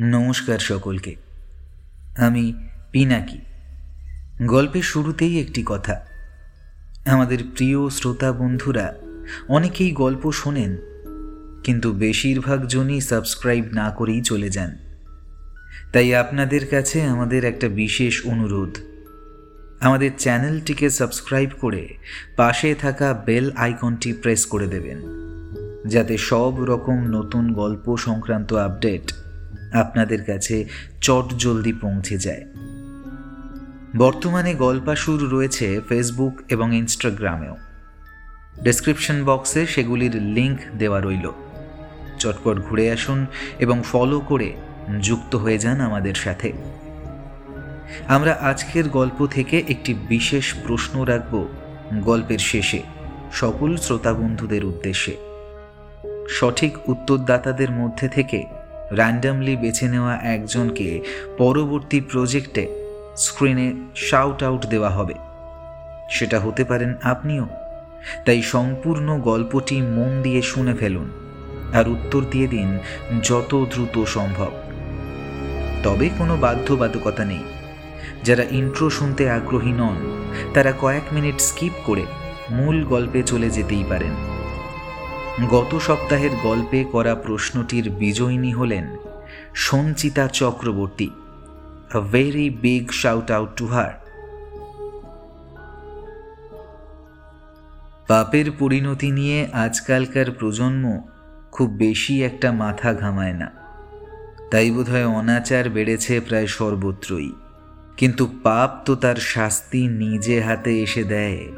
নমস্কার সকলকে। আমি পিনাকি। গল্পের শুরুতেই একটি কথা। আমাদের প্রিয় শ্রোতা বন্ধুরা, অনেকেই গল্প শোনেন, কিন্তু বেশিরভাগ জনই সাবস্ক্রাইব না করেই চলে যান। তাই আপনাদের কাছে আমাদের একটা বিশেষ অনুরোধ। আমাদের চ্যানেলটিকে সাবস্ক্রাইব করে পাশে থাকা বেল আইকনটি প্রেস করে দেবেন, যাতে সব রকম নতুন গল্প সংক্রান্ত আপডেট আপনাদের কাছে চট জলদি পৌঁছে যায়। বর্তমানে গল্পাসুর রয়েছে ফেসবুক এবং ইনস্টাগ্রামেও ডেসক্রিপশন বক্সে সেগুলির লিংক দেওয়া রইল। চটপট ঘুরে আসুন এবং ফলো করে যুক্ত হয়ে যান আমাদের সাথে। আমরা আজকের গল্প থেকে একটি বিশেষ প্রশ্ন রাখব গল্পের শেষে, সকল শ্রোতা বন্ধুদের উদ্দেশ্যে। সঠিক উত্তরদাতাদের মধ্যে থেকে র্যান্ডামলি বেছে নেওয়া একজনকে পরবর্তী প্রজেক্টে স্ক্রিনে শাউট আউট দেওয়া হবে। সেটা হতে পারেন আপনিও। তাই সম্পূর্ণ গল্পটি মন দিয়ে শুনে ফেলুন আর উত্তর দিয়ে দিন যত দ্রুত সম্ভব। তবে কোনো বাধ্যবাধকতা নেই। যারা ইন্ট্রো শুনতে আগ্রহী নন, তারা কয়েক মিনিট স্কিপ করে মূল গল্পে চলে যেতেই পারেন। গত সপ্তাহের গল্পে করা প্রশ্নটির বিজয়িনী হলেন Sanchita Chakraborty. Very big shout out to her পাপের পরিণতি নিয়ে আজকালকার প্রজন্ম খুব বেশি একটা মাথা ঘামায় না। তাই বোধহয় অনাচার বেড়েছে প্রায় সর্বত্রই। কিন্তু পাপ তো তার শাস্তি নিজে হাতে এসে দেয়।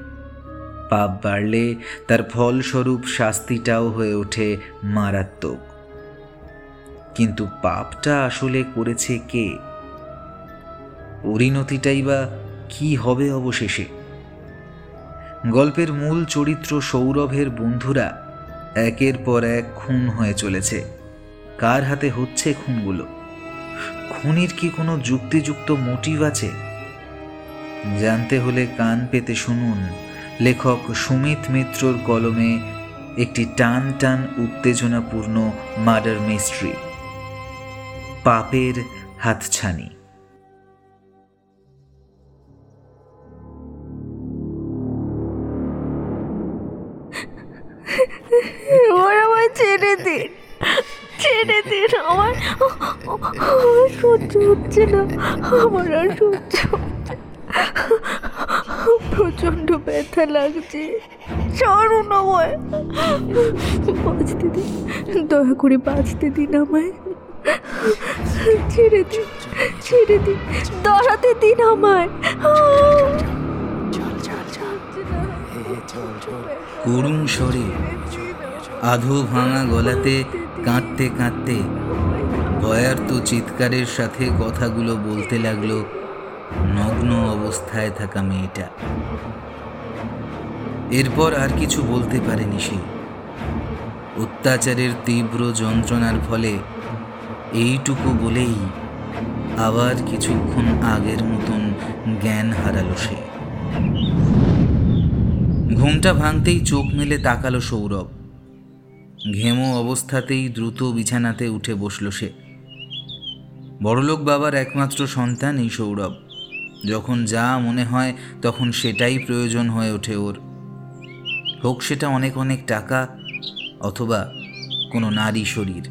পাপ বাড়লে তার ফলস্বরূপ শাস্তিটাও হয়ে ওঠে মারাত্মক। কিন্তু পাপটা আসলে করেছে কে? পরিণতিটাই বা কি হবে অবশেষে? গল্পের মূল চরিত্র সৌরভের বন্ধুরা একের পর এক খুন হয়ে চলেছে। কার হাতে হচ্ছে খুনগুলো? খুনির কি কোনো যুক্তিযুক্ত মোটিভ আছে? জানতে হলে কান পেতে শুনুন। লেখক সুমিত মিত্রর কলমে একটি টান টান উত্তেজনাপূর্ণ মার্ডার মিস্ট্রি, পাপের হাতছানি আমার ছেড়ে ছেড়ে আমার সহ্য হচ্ছে না, আমার আর সহ্য। প্রচণ্ড ব্যথা লাগছে। ছাড়ুন আমায়। বাঁচতে দিন দয়া করে বাঁচতে দিন আমায়। ছেড়ে দিন ছেড়ে দিন দাঁড়াতে দিন আমায়। করুণ স্বরে আধো ভাঙা গলাতে কাঁদতে কাঁদতে ভয়ার্ত চিৎকারের সাথে কথাগুলো বলতে লাগল নগ্ন অবস্থায় থাকা মেয়েটা। এরপর আর কিছু বলতে পারেনি সে। অত্যাচারের তীব্র যন্ত্রণার ফলে এইটুকু বলেই আবার কিছুক্ষণ আগের মতন জ্ঞান হারালো সে। ঘুমটা ভাঙতেই চোখ মেলে তাকালো সৌরভ। ঘেমো অবস্থাতেই দ্রুত বিছানাতে উঠে বসল সে। বড়লোক বাবার একমাত্র সন্তান এই সৌরভ। যখন যা মনে হয় তখন সেটাই প্রয়োজন হয়ে ওঠে ওর। হোক সেটা অনেক অনেক টাকা অথবা কোনো নারী শরীর।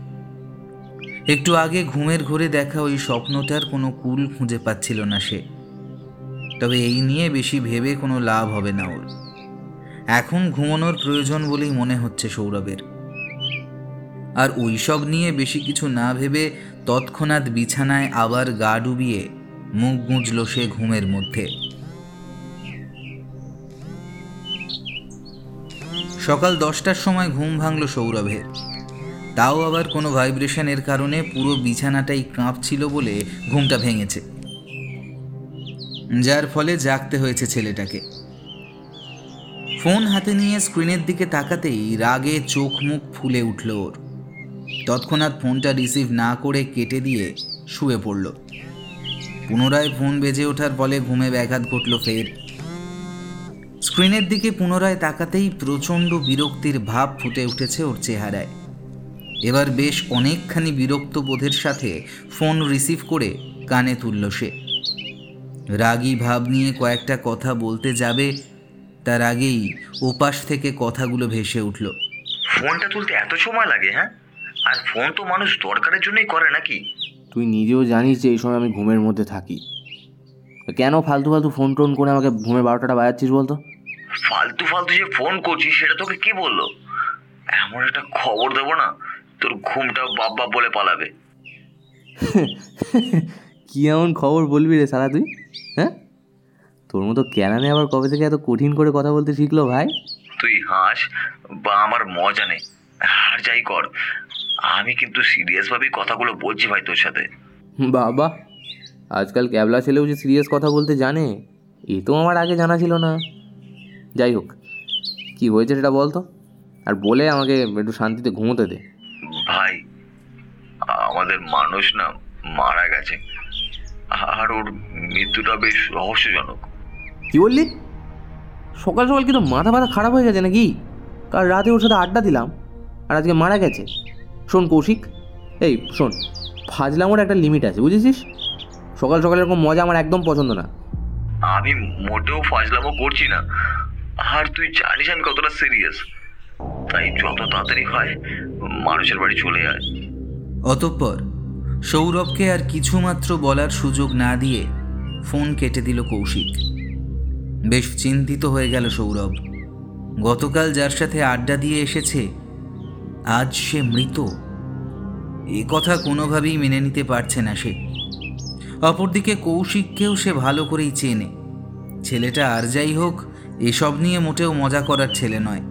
একটু আগে ঘুমের ঘরে দেখা ওই স্বপ্নটার কোনো কুল খুঁজে পাচ্ছিল না সে। তবে এই নিয়ে বেশি ভেবে কোনো লাভ হবে না ওর। এখন ঘুমানোর প্রয়োজন বলেই মনে হচ্ছে সৌরভের। আর ওইসব নিয়ে বেশি কিছু না ভেবে তৎক্ষণাৎ বিছানায় আবার গা ডুবিয়ে মুখ গুঁজল সে ঘুমের মধ্যে। সকাল দশটার সময় ঘুম ভাঙল সৌরভের। তাও আবার কোনো ভাইব্রেশনের কারণে পুরো বিছানাটাই কাঁপছিল বলে ঘুমটা ভেঙেছে। যার ফলে জাগতে হয়েছে ছেলেটাকে। ফোন হাতে নিয়ে স্ক্রিনের দিকে তাকাতেই রাগে চোখ মুখ ফুলে উঠল ওর। তৎক্ষণাৎ ফোনটা রিসিভ না করে কেটে দিয়ে শুয়ে পড়ল। পুনরায় ফোন বেজে ওঠার ফলে ঘুমে ব্যাঘাত ঘটল ফের। স্ক্রিনের দিকে পুনরায় তাকাতেই প্রচণ্ড বিরক্তির ভাব ফুটে উঠেছে ওর চেহারায়। এবার বেশ অনেকখানি বিরক্ত বোধের সাথে ফোন রিসিভ করে কানে তুলল সে। রাগী ভাব নিয়ে কয়েকটা কথা বলতে যাবে, তার আগেই ওপাশ থেকে কথাগুলো ভেসে উঠল। ফোনটা তুলতে এত সময় লাগে হ্যাঁ? আর ফোন তো মানুষ দরকারের জন্যই করে নাকি? তুই নিজেও জানিস যে এই সময় আমি ঘুমের মধ্যে থাকি। কেন ফালতু ফালতু ফোন টোন করে আমাকে ঘুমের বারোটাটা বাজাচ্ছিস বলতো? ফালতু ফালতু যে ফোন করছিস সেটা তোকে কে বলল? এমন একটা খবর দেবো না তোর ঘুমটা বাপ বাপ বলে পালাবে। কি এমন খবর বলবি রে সারা তুই হ্যাঁ? তোর মতো ক্যানানে আবার কবে থেকে এত কঠিন করে কথা বলতে শিখলো ভাই? তুই হাস বা আমার মজা নেই আর যাই কর। আমি কিন্তু সিরিয়াস ভাবেই কথাগুলো বলছি ভাই তোর সাথে। বাবা আজকাল ক্যাবলা ছেলেও যে সিরিয়াস কথা বলতে জানে এ তো আমার আগে জানা ছিল না। যাই হোক কি হয়েছে সেটা বল তো আর বলে আমাকে একটু শান্তিতে ঘুমোতে দে। ভাই আমাদের মানুষ না মারা গেছে আর ওর মৃত্যুটা বেশ রহস্যজনক। কি বললি? সকাল সকাল কিন্তু মাথা ব্যথা খারাপ হয়ে গেছে নাকি? কাল রাতে ওর সাথে আড্ডা দিলাম আর আজকে মারা গেছে। শোন কৌশিক এই শোন ফাজলামোর একটা লিমিট আছে বুঝেছিস? সকাল সকাল এরকম মজা আমার একদম পছন্দ না। আমি মোটেও ফাজলামো করছি না। আর তুই জানিস আমি কতটা সিরিয়াস তাই যত তাড়াতাড়ি হয় মানুষের বাড়ি চলে যায় অতঃপর সৌরভকে আর কিছুমাত্র বলার সুযোগ না দিয়ে ফোন কেটে দিল কৌশিক। বেশ চিন্তিত হয়ে গেল সৌরভ। গতকাল যার সাথে আড্ডা দিয়ে এসেছে আজ সে মৃত। এ কথা কোনোভাবেই মেনে নিতে পারছে না সে। অপরদিকে কৌশিককেও সে ভালো করেই চেনে। ছেলেটা আর যাই হোক, এসব নিয়ে মোটেও মজা করার ছেলে নয়।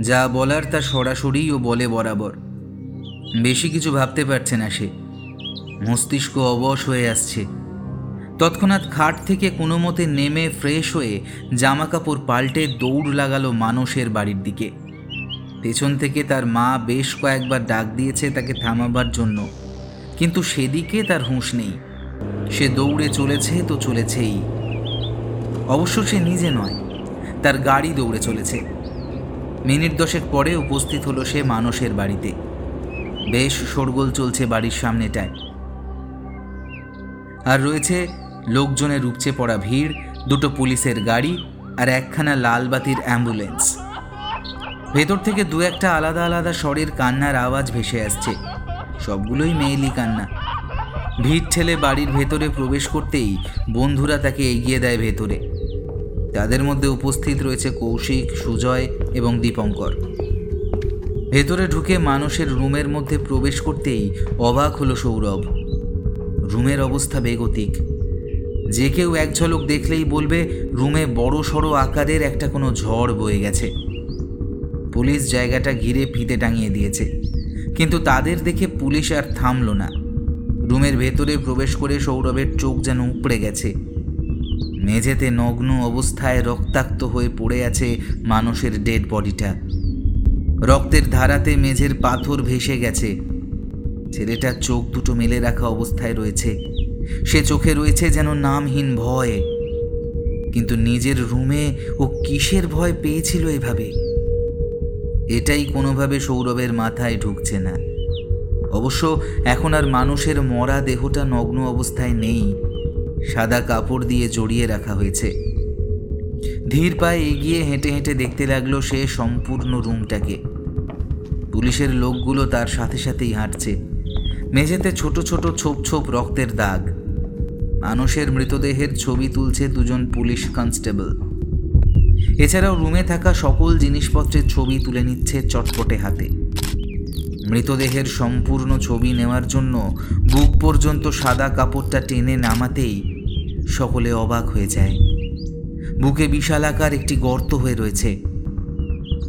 যা বলার তা সরাসরি ও বলে বরাবর। বেশি কিছু ভাবতে পারছে না সে। মস্তিষ্ক অবশ হয়ে আসছে। তৎক্ষণাৎ খাট থেকে কোনো মতে নেমে ফ্রেশ হয়ে জামা কাপড় পাল্টে দৌড় লাগালো মানুষের বাড়ির দিকে। পেছন থেকে তার মা বেশ কয়েকবার ডাক দিয়েছে তাকে থামাবার জন্য। কিন্তু সেদিকে তার হুঁশ নেই। সে দৌড়ে চলেছে তো চলেছেই। অবশ্য সে নিজে নয়, তার গাড়ি দৌড়ে চলেছে। মিনিট দশেক পরে উপস্থিত হলো সে মানুষের বাড়িতে। বেশ শোরগোল চলছে বাড়ির সামনেটায়। আর রয়েছে লোকজনের উপচে পড়া ভিড়, দুটো পুলিশের গাড়ি আর একখানা লালবাতির অ্যাম্বুলেন্স। ভেতর থেকে দু একটা আলাদা আলাদা স্বরের কান্নার আওয়াজ ভেসে আসছে। সবগুলোই মেয়েলি কান্না। ভিড় ঠেলে বাড়ির ভেতরে প্রবেশ করতেই বন্ধুরা তাকে এগিয়ে দেয় ভেতরে। তাদের মধ্যে উপস্থিত রয়েছে কৌশিক, সুজয় এবং দীপঙ্কর। ভেতরে ঢুকে মানুষের রুমের মধ্যে প্রবেশ করতেই অবাক হলো সৌরভ। রুমের অবস্থা বেগতিক। যে কেউ এক ঝলক দেখলেই বলবে, রুমে বড় সড়ো আকারের একটা কোনো ঝড় বয়ে গেছে। পুলিশ জায়গাটা ঘিরে ফিতে টাঙিয়ে দিয়েছে। কিন্তু তাদের দেখে পুলিশ আর থামল না। রুমের ভেতরে প্রবেশ করে সৌরভের চোখ যেন উপড়ে গেছে। মেঝেতে নগ্ন অবস্থায় রক্তাক্ত হয়ে পড়ে আছে মানুষের ডেড বডিটা। রক্তের ধারাতে মেঝের পাথর ভেসে গেছে। ছেলেটার চোখ দুটো মেলে রাখা অবস্থায় রয়েছে। সে চোখে রয়েছে যেন নামহীন ভয়। কিন্তু নিজের রুমে ও কিসের ভয় পেয়েছিল এভাবে? এটাই কোনোভাবে সৌরভের মাথায় ঢুকছে না। অবশ্য এখন আর মানুষের মরা দেহটা নগ্ন অবস্থায় নেই। সাদা কাপড় দিয়ে জড়িয়ে রাখা হয়েছে। ধীর পায়ে এগিয়ে হেঁটে হেঁটে দেখতে লাগল সে সম্পূর্ণ রুমটাকে। পুলিশের লোকগুলো তার সাথে সাথেই হাঁটছে। মেঝেতে ছোট ছোট ছোপ ছোপ রক্তের দাগ। মানুষের মৃতদেহের ছবি তুলছে দুজন পুলিশ কনস্টেবল। এছাড়াও রুমে থাকা সকল জিনিসপত্রের ছবি তুলে নিচ্ছে চটপটে হাতে। মৃতদেহের সম্পূর্ণ ছবি নেওয়ার জন্য বুক পর্যন্ত সাদা কাপড়টা টেনে নামাতেই সকলে অবাক হয়ে যায়। বুকে বিশালাকার একটি গর্ত হয়ে রয়েছে।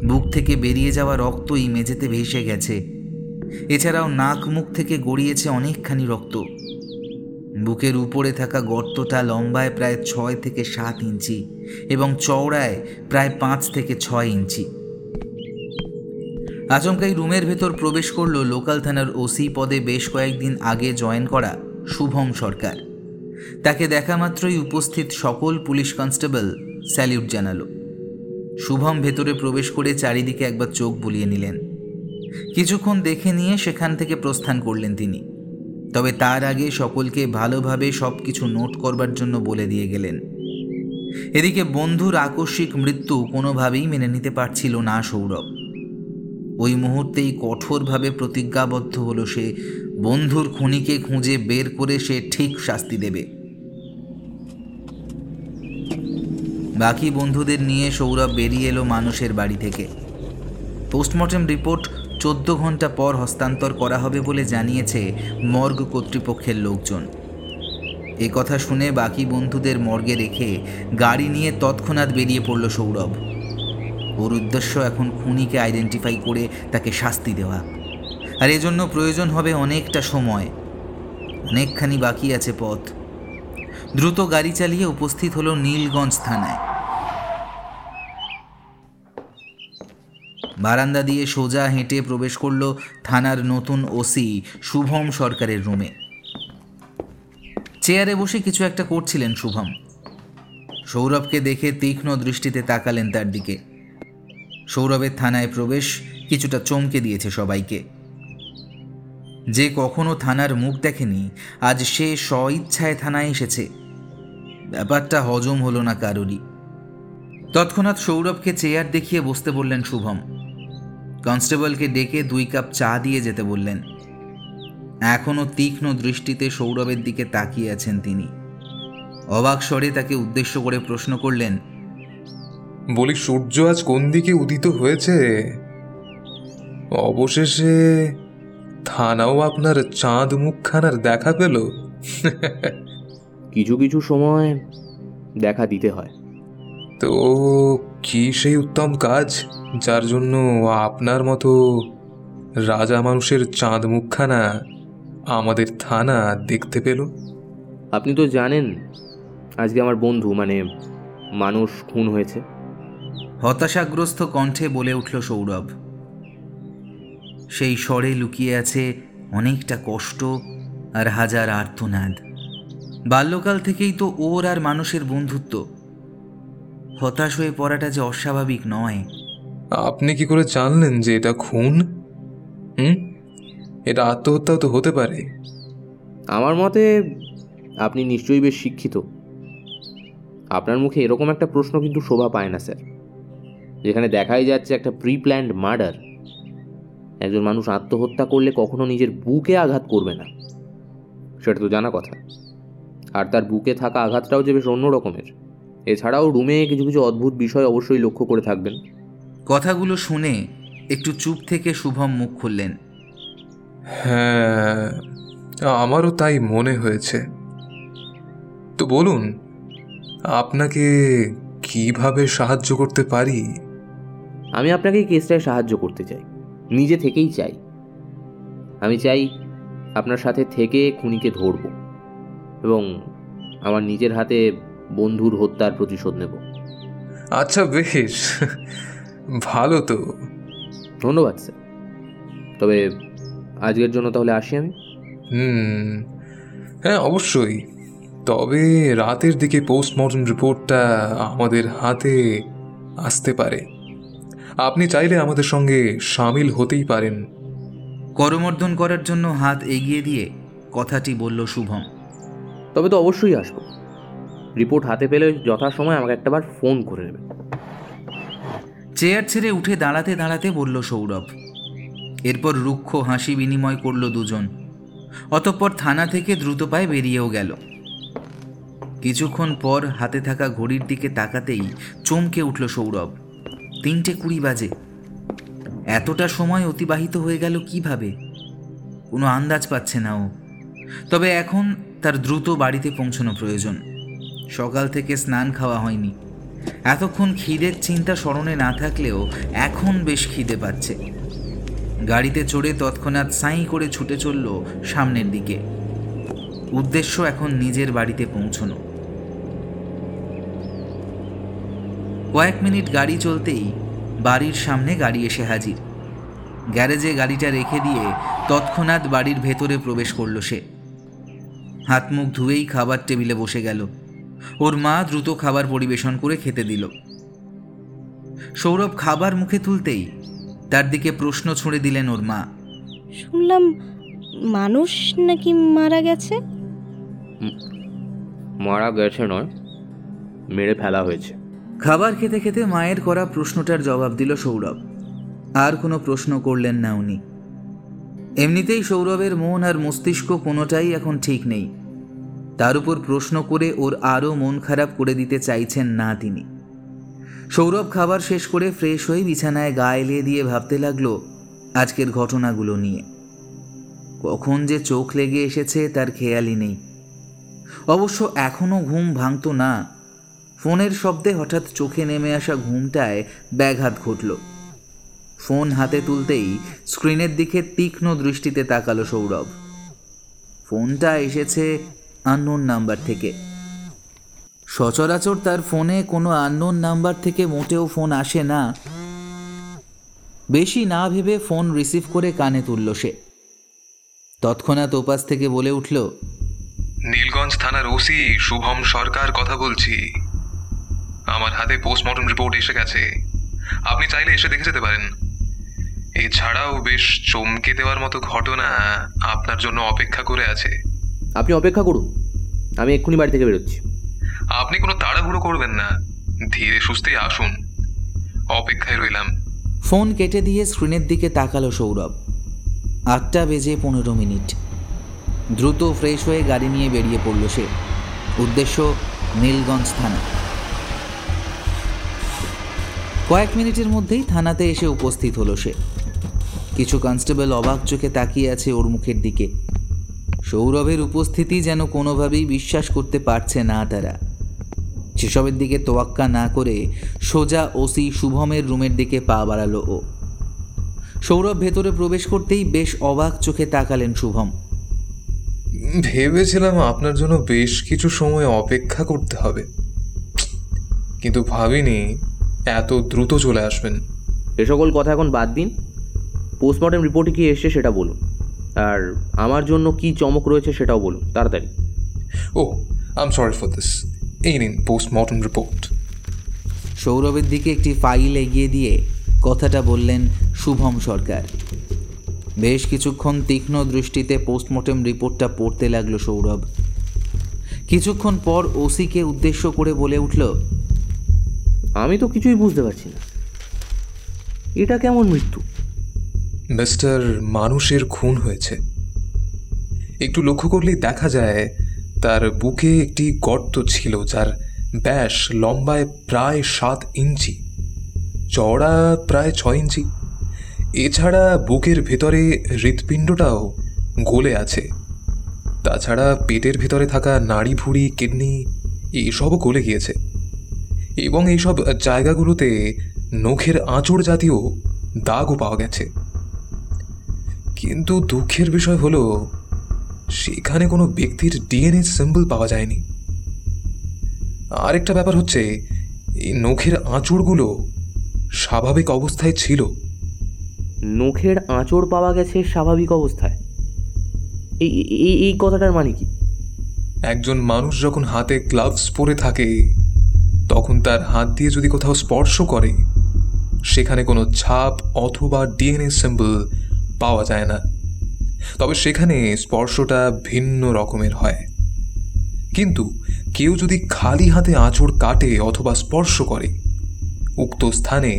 বুক থেকে বেরিয়ে যাওয়া রক্তই মেঝেতে ভেসে গেছে। এছাড়াও নাক মুখ থেকে গড়িয়েছে অনেকখানি রক্ত। বুকের উপরে থাকা গর্তটা লম্বায় প্রায় ছয় থেকে সাত ইঞ্চি এবং চওড়ায় প্রায় পাঁচ থেকে ছয় ইঞ্চি। আচমকাই রুমের ভেতর প্রবেশ করল লোকাল থানার ওসি পদে বেশ কয়েকদিন আগে জয়েন করা শুভম সরকার। তাকে দেখা মাত্রই উপস্থিত সকল পুলিশ কনস্টেবল স্যালিউট জানালো। শুভম ভেতরে প্রবেশ করে চারিদিকে একবার চোখ বুলিয়ে নিলেন। কিছুক্ষণ দেখে নিয়ে সেখান থেকে প্রস্থান করলেন তিনি। তবে তার আগে সকলকে ভালোভাবে সব কিছু নোট করবার জন্য বলে দিয়ে গেলেন। এদিকে বন্ধুর আকস্মিক মৃত্যু কোনোভাবেই মেনে নিতে পারছিল না সৌরভ। ওই মুহূর্তেই কঠোরভাবে প্রতিজ্ঞাবদ্ধ হলো সে, বন্ধুর খুনিকে খুঁজে বের করে সে ঠিক শাস্তি দেবে। বাকি বন্ধুদের নিয়ে সৌরভ বেরিয়ে এলো মানুষের বাড়ি থেকে। পোস্টমর্টেম রিপোর্ট চোদ্দ ঘণ্টা পর হস্তান্তর করা হবে বলে জানিয়েছে মর্গ কর্তৃপক্ষের লোকজন। এ কথা শুনে বাকি বন্ধুদের মর্গে রেখে গাড়ি নিয়ে তৎক্ষণাৎ বেরিয়ে পড়ল সৌরভ। ওর উদ্দেশ্য এখন খুনিকে আইডেন্টিফাই করে তাকে শাস্তি দেওয়া। আর এজন্য প্রয়োজন হবে অনেকটা সময়। অনেকখানি বাকি আছে পথ। দ্রুত গাড়ি চালিয়ে উপস্থিত হলো নীলগঞ্জ থানায়। বারান্দা দিয়ে সোজা হেঁটে প্রবেশ করল থানার নতুন ওসি শুভম সরকারের রুমে। চেয়ারে বসে কিছু একটা করছিলেন শুভম। সৌরভকে দেখে তীক্ষ্ণ দৃষ্টিতে তাকালেন তার দিকে। সৌরভের থানায় প্রবেশ কিছুটা চমকে দিয়েছে সবাইকে। যে কখনো থানার মুখ দেখেনি, আজ সে স্বইচ্ছায় থানায় এসেছে। ব্যাপারটা হজম হলো না কারোরই। তৎক্ষণাৎ সৌরভকে চেয়ার দেখিয়ে বসতে বললেন শুভম। কনস্টেবলকে ডেকে দুই কাপ চা দিয়ে যেতে বললেন। এখনও তীক্ষ্ণ দৃষ্টিতে সৌরভের দিকে তাকিয়ে আছেন তিনি। অবাক স্বরে তাকে উদ্দেশ্য করে প্রশ্ন করলেন বলি সূর্য আজ কোন দিকে উদিত হয়েছে? অবশেষে থানাও আপনার চাঁদ মুখখানার দেখা পেল। কিছু কিছু সময় দেখা দিতে হয়। তো কি সেই উত্তম কাজ যার জন্য আপনার মতো রাজা মানুষের চাঁদ মুখখানা আমাদের থানা দেখতে পেল? আপনি তো জানেন আজকে আমার বন্ধু মানে মানুষ খুন হয়েছে। হতাশাগ্রস্ত কণ্ঠে বলে উঠল সৌরভ। সেই স্বরে লুকিয়ে আছে অনেকটা কষ্ট আর হাজার আর্তনাদ। বাল্যকাল থেকেই তো ওর আর মানুষের বন্ধুত্ব হতাশ হয়ে পড়াটা যে অস্বাভাবিক নয়। আপনি কি করে জানলেন যে এটা খুন? হুম? এটা আত্মহত্যাও তো হতে পারে। আমার মতে আপনি নিশ্চয়ই বেশ শিক্ষিত। আপনার মুখে এরকম একটা প্রশ্ন কিন্তু শোভা পায় না স্যার। যেখানে দেখাই যাচ্ছে একটা প্রি প্ল্যান্ড মার্ডার একজন মানুষ আত্মহত্যা করলে কখনো নিজের বুকে আঘাত করবে না। সেটা তো জানা কথা। আর তার বুকে থাকা আঘাতটাও যে বেশ অন্য রকমের এছাড়াও রুমে কিছু কিছু অদ্ভুত বিষয় অবশ্যই লক্ষ্য করে থাকবেন। কথাগুলো শুনে একটু চুপ থেকে শুভম মুখ খুললেন। হ্যাঁ আমারও তাই মনে হয়েছে। তো বলুন আপনাকে কীভাবে সাহায্য করতে পারি? আমি আপনাকে এই কেসটায় সাহায্য করতে চাই। নিজে থেকেই চাই। আমি চাই আপনার সাথে থেকে খুনিকে ধরব এবং আমার নিজের হাতে বন্ধুর হত্যার প্রতিশোধ নেব। আচ্ছা বেশ। ভালো তো। ধন্যবাদ স্যার। তবে আজকের জন্য তাহলে আসি আমি? হুম। হ্যাঁ অবশ্যই। তবে রাতের দিকে পোস্টমর্টম রিপোর্টটা আমাদের হাতে আসতে পারে। আপনি চাইলে আমাদের সঙ্গে সামিল হতেই পারেন। করমর্দন করার জন্য হাত এগিয়ে দিয়ে কথাটি বলল শুভম। তবে তো অবশ্যই আসব। রিপোর্ট হাতে পেলে যথাসময় আমাকে একটাবার ফোন করে নেবেন চেয়ার ছেড়ে উঠে দাঁড়াতে দাঁড়াতে বলল সৌরভ। এরপর রুক্ষ হাসি বিনিময় করল দুজন। অতঃপর থানা থেকে দ্রুত পায়ে বেরিয়েও গেল। কিছুক্ষণ পর হাতে থাকা ঘড়ির দিকে তাকাতেই চমকে উঠল সৌরভ। তিনটে কুড়ি বাজে। এতটা সময় অতিবাহিত হয়ে গেল কীভাবে? কোনো আন্দাজ পাচ্ছে না ও। তবে এখন তার দ্রুত বাড়িতে পৌঁছানো প্রয়োজন। সকাল থেকে স্নান খাওয়া হয়নি। এতক্ষণ খিদের চিন্তা স্মরণে না থাকলেও এখন বেশ খিদে পাচ্ছে। গাড়িতে চড়ে তৎক্ষণাৎ সাঁই করে ছুটে চলল সামনের দিকে। উদ্দেশ্য এখন নিজের বাড়িতে পৌঁছনো। কয়েক মিনিট গাড়ি চলতেই বাড়ির সামনে গাড়ি এসে হাজির। গ্যারেজে গাড়িটা রেখে দিয়ে তৎক্ষণাৎ বাড়ির ভেতরে প্রবেশ করল সে। হাত মুখ ধুয়েই খাবার টেবিলে বসে গেল। ওর মা দ্রুত খাবার পরিবেশন করে খেতে দিল। সৌরভ খাবার মুখে তুলতেই তার দিকে প্রশ্ন ছুঁড়ে দিলেন ওর মা। শুনলাম মানুষ নাকি মারা গেছে? মারা গেছে নয় মেরে ফেলা হয়েছে। খাবার খেতে খেতে মায়ের করা প্রশ্নটার জবাব দিল সৌরভ। আর কোনো প্রশ্ন করলেন না উনি। এমনিতেই সৌরভের মন আর মস্তিষ্ক কোনোটাই এখন ঠিক নেই। তার উপর প্রশ্ন করে ওর আরও মন খারাপ করে দিতে চাইছেন না তিনি। সৌরভ খাবার শেষ করে ফ্রেশ হয়ে বিছানায় গা এলিয়ে দিয়ে ভাবতে লাগল, আজকের ঘটনাগুলো নিয়ে। কখন যে চোখ লেগে এসেছে তার খেয়ালই নেই। অবশ্য এখনও ঘুম ভাঙতো না। ফোনের শব্দে হঠাৎ চোখে নেমে আসা ঘুমটায় ব্যাঘাত ঘটল। ফোন হাতে তুলতেই স্ক্রিনের দিকে তীক্ষ্ণ দৃষ্টিতে তাকালো সৌরভ। ফোনটা এসেছে আননোন নাম্বার থেকে। সচরাচর তার ফোনে কোনো আননোন নাম্বার থেকে মোটেও ফোন আসে না। বেশি না ভেবে ফোন রিসিভ করে কানে তুলল সে। তৎক্ষণাৎ ওপাশ থেকে বলে উঠল, নীলগঞ্জ থানার ওসি শুভম সরকার কথা বলছি। আমার হাতে পোস্টমর্টম রিপোর্ট এসে গেছে। আপনি চাইলে এসে দেখে যেতে পারেন। এছাড়াও বেশ চমকে দেওয়ার মতো ঘটনা আপনার জন্য অপেক্ষা করে আছে। আপনি অপেক্ষা করুন। আমি এক্ষুনি বাড়ি থেকে বেরোচ্ছি। আপনি কোনো তাড়াহুড়ো করবেন না। ধীরে সুস্থে আসুন। অপেক্ষায় রইলাম। ফোন কেটে দিয়ে স্ক্রিনের দিকে তাকালো সৌরভ। আটটা বেজে পনেরো মিনিট। দ্রুত ফ্রেশ হয়ে গাড়ি নিয়ে বেরিয়ে পড়ল সে। উদ্দেশ্য নীলগঞ্জ থানা। কয়েক মিনিটের মধ্যেই থানাতে এসে উপস্থিত হলো সে। কিছু কনস্টেবল অবাক চোখে তাকিয়ে আছে ওর মুখের দিকে। সৌরভের উপস্থিতি যেন কোনোভাবেই বিশ্বাস করতে পারছে না তারা। সেসবের দিকে তোয়াক্কা না করে সোজা ওসি শুভমের রুমের দিকে পা বাড়ালো ও। সৌরভ ভেতরে প্রবেশ করতেই বেশ অবাক চোখে তাকালেন শুভম। ভেবেছিলাম আপনার জন্য বেশ কিছু সময় অপেক্ষা করতে হবে। কিন্তু ভাবিনি এত দ্রুত চলে আসবেন। এ সকল কথা এখন বাদ দিন। পোস্টমর্টম রিপোর্টে কি এসছে সেটা বলুন। আর আমার জন্য কি চমক রয়েছে সেটাও বলুন তাড়াতাড়ি। ও I am sorry for this এই নিন পোস্টমর্টম রিপোর্ট সৌরভের দিকে একটি ফাইল এগিয়ে দিয়ে কথাটা বললেন শুভম সরকার। বেশ কিছুক্ষণ তীক্ষ্ণ দৃষ্টিতে পোস্টমর্টেম রিপোর্টটা পড়তে লাগল সৌরভ। কিছুক্ষণ পর ওসিকে উদ্দেশ্য করে বলে উঠল আমি তো কিছুই বুঝতে পারছি না। এটা কেমন মৃত্যু? মিস্টার মানুষের খুন হয়েছে। একটু লক্ষ্য করলেই দেখা যায়, তার বুকে একটি গর্ত ছিল যার ব্যাস লম্বায় প্রায় সাত ইঞ্চি, চওড়া প্রায় ছয় ইঞ্চি। এছাড়া বুকের ভেতরে হৃৎপিণ্ডটাও গলে আছে। তাছাড়া পেটের ভেতরে থাকা নাড়ি, ভুড়ি, কিডনি এইসবও গলে গিয়েছে। এবং এইসব জায়গাগুলোতে নখের আঁচড় জাতীয় দাগও পাওয়া গেছে। কিন্তু দুঃখের বিষয় হলো সেখানে কোনো ব্যক্তির ডিএনএ সিম্বল পাওয়া যায়নি। আরেকটা ব্যাপার হচ্ছে এই নখের আঁচড়গুলো স্বাভাবিক অবস্থায় ছিল। নখের আঁচড় পাওয়া গেছে স্বাভাবিক অবস্থায়? এই এই কথাটার মানে কি? একজন মানুষ যখন হাতে গ্লাভস পরে থাকে তখন তার হাত দিয়ে যদি কোথাও স্পর্শ করে সেখানে কোনো ছাপ অথবা ডিএনএ সিম্বল পাওয়া যায় না। তবে সেখানে স্পর্শটা ভিন্ন রকমের হয়। কিন্তু কেউ যদি খালি হাতে আঁচড় কাটে অথবা স্পর্শ করে, উক্ত স্থানে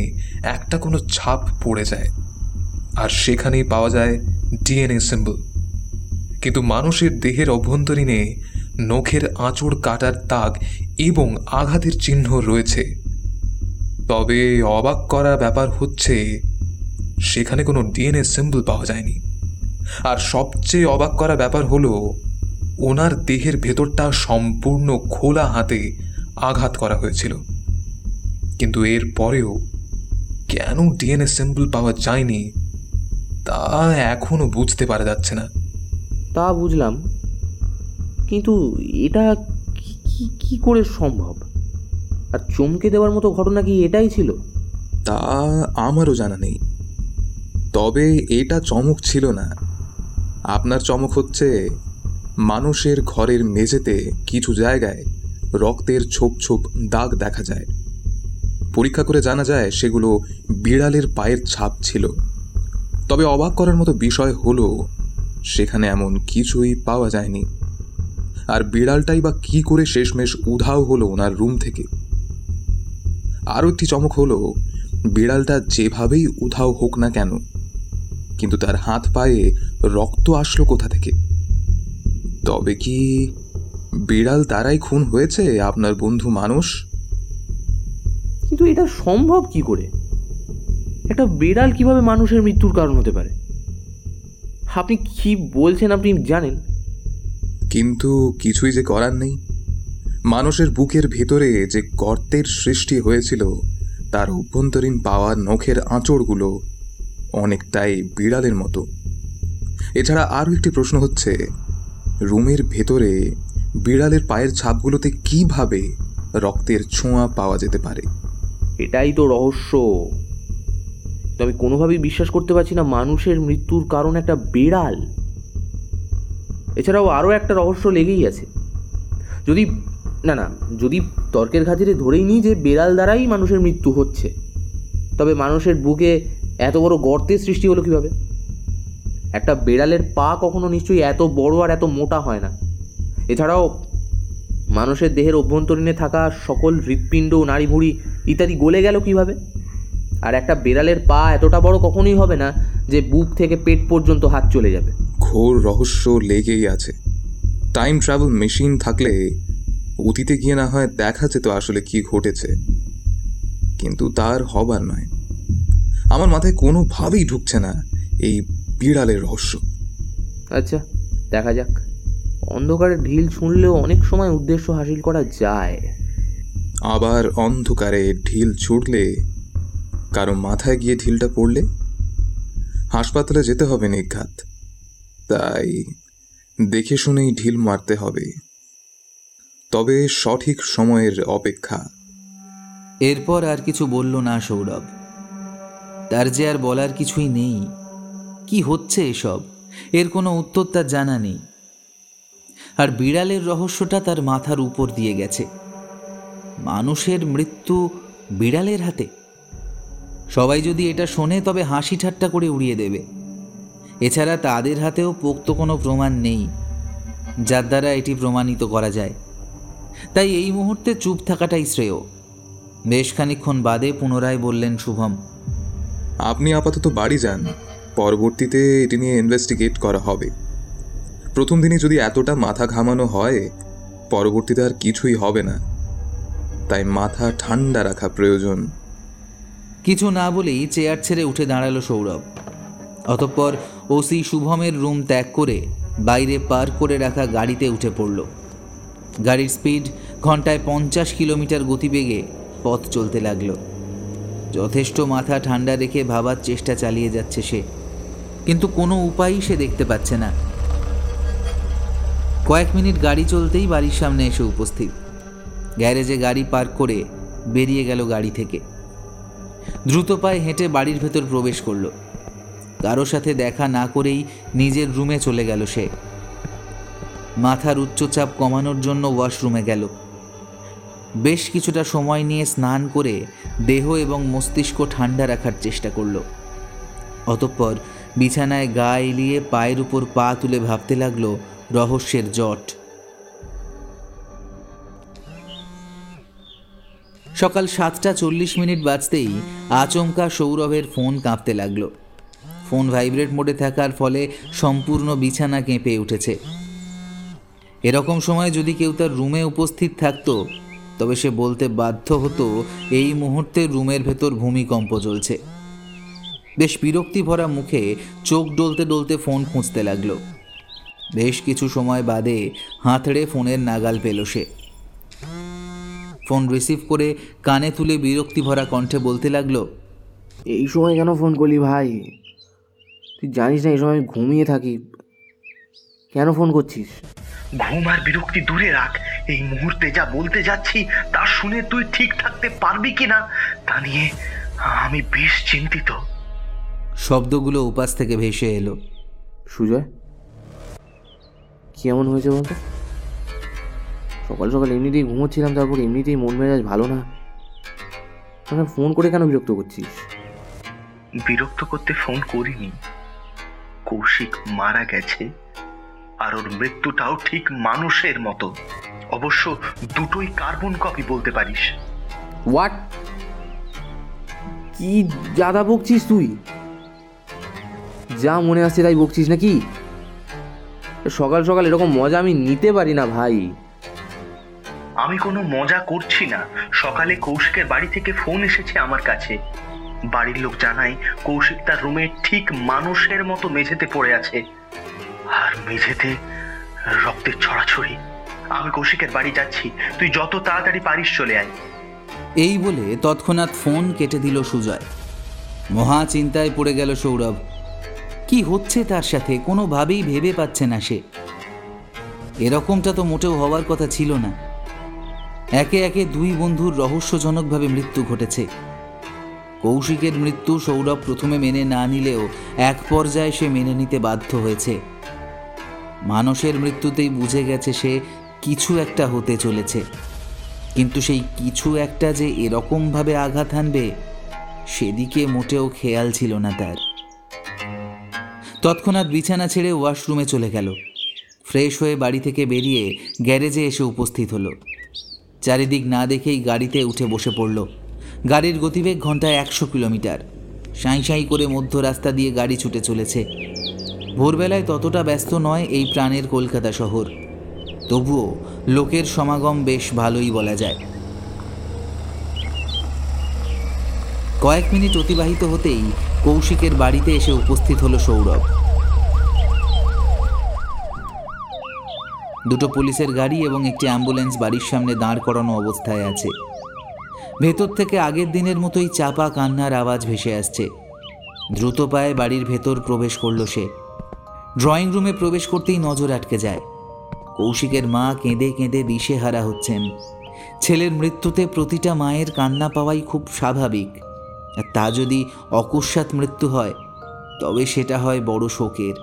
একটা কোনো ছাপ পড়ে যায়। আর সেখানেই পাওয়া যায় ডিএনএ সিম্বল। কিন্তু মানুষের দেহের অভ্যন্তরীণে নখের আঁচড় কাটার দাগ এবং আঘাতের চিহ্ন রয়েছে। তবে অবাক করা ব্যাপার হচ্ছে সেখানে কোনো ডিএনএ সিম্বল পাওয়া যায়নি। আর সবচেয়ে অবাক করা ব্যাপার হলো ওনার দেহের ভেতরটা সম্পূর্ণ খোলা হাতে আঘাত করা হয়েছিল। কিন্তু এর পরেও কেন ডিএনএ সিম্বল পাওয়া যায়নি তা এখনও বুঝতে পারা যাচ্ছে না। তা বুঝলাম। কিন্তু এটা কি- কি কি করে সম্ভব? আর চমকে দেওয়ার মতো ঘটনা কি এটাই ছিল? তা আমারও জানা নেই। তবে এটা চমক ছিল না। আপনার চমক হচ্ছে, মানুষের ঘরের মেঝেতে কিছু জায়গায় রক্তের ছোপ ছোপ দাগ দেখা যায়। পরীক্ষা করে জানা যায়, সেগুলো বিড়ালের পায়ের ছাপ ছিল। তবে অবাক করার মতো বিষয় হলো, সেখানে এমন কিছুই পাওয়া যায়নি। আর বিড়ালটাই বা কি করে শেষমেশ উধাও হলো ওনার রুম থেকে। আরও একটি চমক হলো, বিড়ালটা যেভাবেই উধাও হোক না কেন কিন্তু তার হাত পায়ে রক্ত আসলো কোথা থেকে? তবে কি বিড়াল তারাই খুন হয়েছে আপনার বন্ধু মানুষ? কিন্তু এটা সম্ভব কি করে? একটা বিড়াল কীভাবে মানুষের মৃত্যুর কারণ হতে পারে? আপনি কি বলছেন আপনি জানেন? কিন্তু কিছুই যে করার নেই। মানুষের বুকের ভেতরে যে গর্তের সৃষ্টি হয়েছিল তার অভ্যন্তরীণ পাওয়া নখের আঁচড়গুলো অনেকটাই বিড়ালের মতো। এছাড়া আরও একটি প্রশ্ন হচ্ছে, রুমের ভেতরে বিড়ালের পায়ের ছাপগুলোতে কীভাবে রক্তের ছোঁয়া পাওয়া যেতে পারে? এটাই তো রহস্য। তো আমি কোনোভাবেই বিশ্বাস করতে পারছি না মানুষের মৃত্যুর কারণ একটা বিড়াল। এছাড়াও আরও একটা রহস্য লেগেই আছে। যদি, না না, যদি তর্কের খাতিরে ধরেই নিই যে বিড়াল দ্বারাই মানুষের মৃত্যু হচ্ছে, তবে মানুষের বুকে এত বড় গর্তের সৃষ্টি হলো কীভাবে? একটা বেড়ালের পা কখনো নিশ্চয়ই এত বড় আর এত মোটা হয় না। এছাড়াও, মানুষের দেহের অভ্যন্তরীণে থাকা সকল হৃৎপিণ্ড, নাড়িভুড়ি ইত্যাদি গলে গেল কীভাবে? আর একটা বেড়ালের পা এতটা বড় কখনোই হবে না যে বুক থেকে পেট পর্যন্ত হাত চলে যাবে। ঘোর রহস্য লেগেই আছে। টাইম ট্রাভেল মেশিন থাকলে অতীতে গিয়ে না হয় দেখা যেত আসলে কি ঘটেছে। কিন্তু তার হবার নয়। আমার মাথায় কোনোভাবেই ঢুকছে না এই বিড়ালের রহস্য। আচ্ছা দেখা যাক। অন্ধকারে ঢিল ছুঁড়লেও অনেক সময় উদ্দেশ্য হাসিল করা যায়। আবার অন্ধকারে ঢিল ছুটলে কারও মাথায় গিয়ে ঢিলটা পড়লে? হাসপাতালে যেতে হবে নিঘাত। তাই দেখে শুনেই ঢিল মারতে হবে। তবে সঠিক সময়ের অপেক্ষা। এরপর আর কিছু বলল না সৌরভ। তার যে আর বলার কিছুই নেই। কি হচ্ছে এসব? এর কোনো উত্তর তার জানা নেই। আর বিড়ালের রহস্যটা তার মাথার উপর দিয়ে গেছে। মানুষের মৃত্যু বিড়ালের হাতে। সবাই যদি এটা শোনে, তবে হাসি ঠাট্টা করে উড়িয়ে দেবে। এছাড়া তাদের হাতেও পোক্ত কোনো প্রমাণ নেই, যার দ্বারা এটি প্রমাণিত করা যায়। তাই এই মুহূর্তে চুপ থাকাটাই শ্রেয়। বেশ খানিক্ষণ বাদে পুনরায় বললেন শুভম আপনি আপাতত বাড়ি যান। পরবর্তীতে এটি নিয়ে ইনভেস্টিগেট করা হবে। প্রথম দিনে যদি এতটা মাথা ঘামানো হয়, পরবর্তীতে আর কিছুই হবে না। তাই মাথা ঠান্ডা রাখা প্রয়োজন। কিছু না বলেই চেয়ার ছেড়ে উঠে দাঁড়াল সৌরভ। অতঃপর ওসি শুভমের রুম ত্যাগ করে বাইরে পার করে রাখা গাড়িতে উঠে পড়ল। গাড়ির স্পিড ঘন্টায় পঞ্চাশ কিলোমিটার গতিবেগে পথ চলতে লাগল। যথেষ্ট মাথা ঠান্ডা রেখে ভাবার চেষ্টা চালিয়ে যাচ্ছে সে। কিন্তু কোনো উপায়ই সে দেখতে পাচ্ছে না। কয়েক মিনিট গাড়ি চলতেই বাড়ির সামনে এসে উপস্থিত। গ্যারেজে গাড়ি পার্ক করে বেরিয়ে গেল গাড়ি থেকে। দ্রুত পায়ে হেঁটে বাড়ির ভেতর প্রবেশ করল। কারও সাথে দেখা না করেই নিজের রুমে চলে গেল সে। মাথার উচ্চচাপ কমানোর জন্য ওয়াশরুমে গেল। বেশ কিছুটা সময় নিয়ে স্নান করে দেহ এবং মস্তিষ্ক ঠান্ডা রাখার চেষ্টা করল। অতঃপর বিছানায় গা এলিয়ে পায়ের উপর পা তুলে ভাবতে লাগল, রহস্যের জট। সকাল সাতটা চল্লিশ মিনিট বাজতেই আচমকা সৌরভের ফোন কাঁপতে লাগল। ফোন ভাইব্রেট মোডে থাকার ফলে সম্পূর্ণ বিছানা কেঁপে উঠেছে। এরকম সময় যদি কেউ তার রুমে উপস্থিত থাকতো তবে সে বলতে বাধ্য হতো এই মুহূর্তে রুমের ভেতর ভূমিকম্প চলছে বেশ বিরক্তি ভরা মুখে চোখ ডলতে ডলতে ফোন খুঁজতে লাগল। বেশ কিছু সময় বাদে হাতড়ে ফোনের নাগাল পেল সে। ফোন রিসিভ করে কানে তুলে বিরক্তি ভরা কণ্ঠে বলতে লাগল এই সময় কেন ফোন করলি ভাই? তুই জানিস না এই সময় আমি ঘুমিয়ে থাকি। কেন ফোন করছিস? ঘুম আর বিরক্তি দূরে রাখ। এই মুহূর্তে যা বলতে যাচ্ছি তা শুনে তুই ঠিক থাকতে পারবি কিনা তা নিয়ে আমি বেশ চিন্তিত। শব্দগুলো উপাস থেকে ভেসে এলো। সুজয় কেমন হয়েছে বলতো? সকাল সকাল এমনিতেই ঘুমোচ্ছিলাম তারপর এমনিতেই মন মেজাজ ভালো না। তাহলে ফোন করে কেন বিরক্ত করছিস? বিরক্ত করতে ফোন করিনি। কৌশিক মারা গেছে। আর ওর মৃত্যুটাও ঠিক মানুষের মতো। অবশ্য দুটোই কার্বন কপি বলতে পারিস। হোয়াট কি জাদা বকছিস তুই? যা মনে আসছে তাই বকছিস নাকি? সকাল সকাল এরকম মজা আমি নিতে পারি না ভাই। আমি কোনো মজা করছি না। সকালে কৌশিকের বাড়ি থেকে ফোন এসেছে আমার কাছে। বাড়ির লোক জানায় কৌশিক তার রুমে ঠিক মানুষের মতো মেঝেতে পড়ে আছে। আর মেঝেতে রক্তের ছড়াছড়ি। আমি কৌশিকের বাড়ি যাচ্ছি। তুই যত তাড়াতাড়ি পারিস চলে আয়। এই বলে তৎক্ষণাৎ ফোন কেটে দিল সুজয়। মহা চিন্তায় পড়ে গেল সৌরভ। কি হচ্ছে তার সাথে? কোনোভাবেই ভেবে পাচ্ছে না সে। এরকমটা তো মোটেও হওয়ার কথা ছিল না। একে একে দুই বন্ধুর রহস্যজনকভাবে মৃত্যু ঘটেছে। কৌশিকের মৃত্যু সৌরভ প্রথমে মেনে না নিলেও এক পর্যায়ে সে মেনে নিতে বাধ্য হয়েছে। মানসের মৃত্যুতেই বুঝে গেছে সে কিছু একটা হতে চলেছে। কিন্তু সেই কিছু একটা যে এরকমভাবে আঘাত হানবে সেদিকে মোটেও খেয়াল ছিল না তার। তৎক্ষণাৎ বিছানা ছেড়ে ওয়াশরুমে চলে গেল। ফ্রেশ হয়ে বাড়ি থেকে বেরিয়ে গ্যারেজে এসে উপস্থিত হলো। চারিদিক না দেখেই গাড়িতে উঠে বসে পড়ল। গাড়ির গতিবেগ ঘন্টায় একশো কিলোমিটার। সাঁই সাঁই করে মধ্য রাস্তা দিয়ে গাড়ি ছুটে চলেছে। ভোরবেলায় ততটা ব্যস্ত নয় এই প্রাণের কলকাতা শহর। তবুও লোকের সমাগম বেশ ভালোই বলা যায়। কয়েক মিনিট অতিবাহিত হতেই কৌশিকের বাড়িতে এসে উপস্থিত হলো সৌরভ। দুটো পুলিশের গাড়ি এবং একটি অ্যাম্বুলেন্স বাড়ির সামনে দাঁড় করানো অবস্থায় আছে। ভেতর থেকে আগের দিনের মতোই চাপা কান্নার আওয়াজ ভেসে আসছে। দ্রুত পায়ে বাড়ির ভেতর প্রবেশ করল সে। ড্রয়িং রুমে প্রবেশ করতেই নজর আটকে যায়। কৌশিকের মা কেঁদে কেঁদে দিশেহারা হচ্ছেন। ছেলের মৃত্যুতে প্রতিটা মায়ের কান্না পাওয়াই খুব স্বাভাবিক। আর তা যদি অকস্মাৎ মৃত্যু হয়, তবে সেটা হয় বড় শোকের।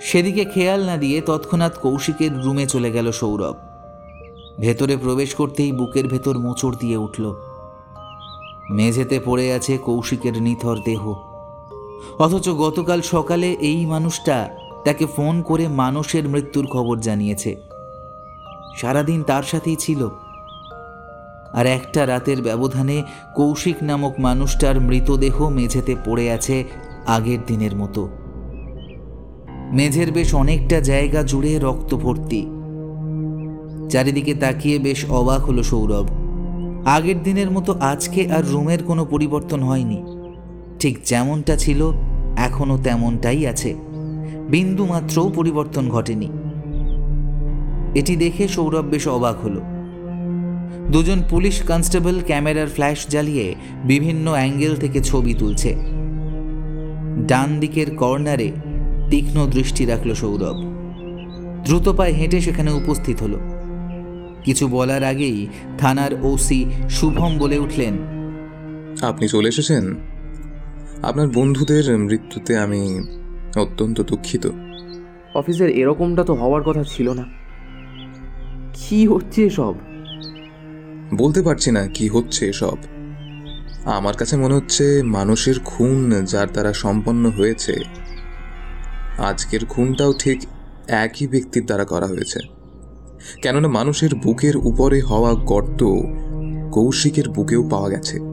সেদিকে খেয়াল না দিয়ে তৎক্ষণাৎ কৌশিকের রুমে চলে গেল সৌরভ। ভেতরে প্রবেশ করতেই বুকের ভেতর মোচড় দিয়ে উঠল। মেঝেতে পড়ে আছে কৌশিকের নিথর দেহ। অথচ গতকাল সকালে এই মানুষটা তাকে ফোন করে মানুষের মৃত্যুর খবর জানিয়েছে। সারাদিন তার সাথেই ছিল। আর একটা রাতের ব্যবধানে কৌশিক নামক মানুষটার মৃতদেহ মেঝেতে পড়ে আছে আগের দিনের মতো। মেঝের বেশ অনেকটা জায়গা জুড়ে রক্ত ভর্তি। চারিদিকে তাকিয়ে বেশ অবাক হলো সৌরভ। আগের দিনের মতো আজকে আর রুমের কোনো পরিবর্তন হয়নি। ঠিক যেমনটা ছিল, এখনও তেমনটাই আছে। বিন্দু মাত্রও পরিবর্তন ঘটেনি। এটি দেখে সৌরভ বেশ অবাক হলো। দুজন পুলিশ কনস্টেবল ক্যামেরার ফ্ল্যাশ জ্বালিয়ে বিভিন্ন অ্যাঙ্গেল থেকে ছবি তুলছে। ডান দিকের কর্নারে তীক্ষ্ণ দৃষ্টি রাখল সৌরভ। দ্রুত পায়ে হেঁটে সেখানে উপস্থিত হলো। কিছু বলার আগেই থানার ওসি শুভম বলে উঠলেন, আপনি চলে এসেছেন? আপনার বন্ধুদের মৃত্যুতে আমি অত্যন্ত দুঃখিত। অফিসের এরকমটা তো হওয়ার কথা ছিল না। কি হচ্ছে এসব? বলতে পারছি না কি হচ্ছে সব আমার কাছে মনে হচ্ছে মানুষের খুন যার দ্বারা সম্পন্ন হয়েছে আজকের খুনটাও ঠিক একই ব্যক্তির দ্বারা করা হয়েছে। কেননা মানুষের বুকের উপরে হওয়া গর্ত কৌশিকের বুকেও পাওয়া গেছে।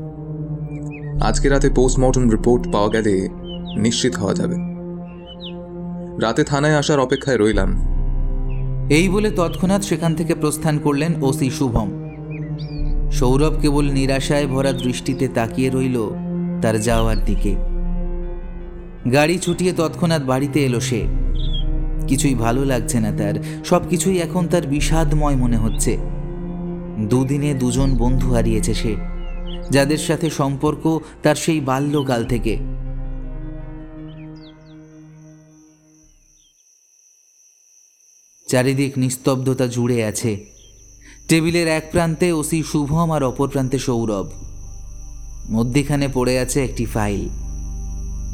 আজকে রাতে পোস্টমর্টম রিপোর্ট পাওয়া গেলে নিশ্চিত হওয়া যাবে। রাতে থানায় আসার অপেক্ষায় রইলাম। এই বলে তৎক্ষণাৎ সেখান থেকে প্রস্থান করলেন ওসি শুভম। সৌরভ কেবল নিরাশায় ভরা দৃষ্টিতে তাকিয়ে রইল তার যাওয়ার দিকে। গাড়ি ছুটিয়ে তৎক্ষণাৎ বাড়িতে এলো সে। কিছুই ভালো লাগছে না তার সব কিছুই এখন তার বিষাদময় মনে হচ্ছে। দুদিনে দুজন বন্ধু হারিয়েছে সে। যাদের সাথে সম্পর্ক তার সেই বাল্যকাল থেকে। চারিদিক নিস্তব্ধতা জুড়ে আছে। টেবিলের এক প্রান্তে ওসি শুভম আর অপর প্রান্তে সৌরভ। মধ্যিখানে পড়ে আছে একটি ফাইল।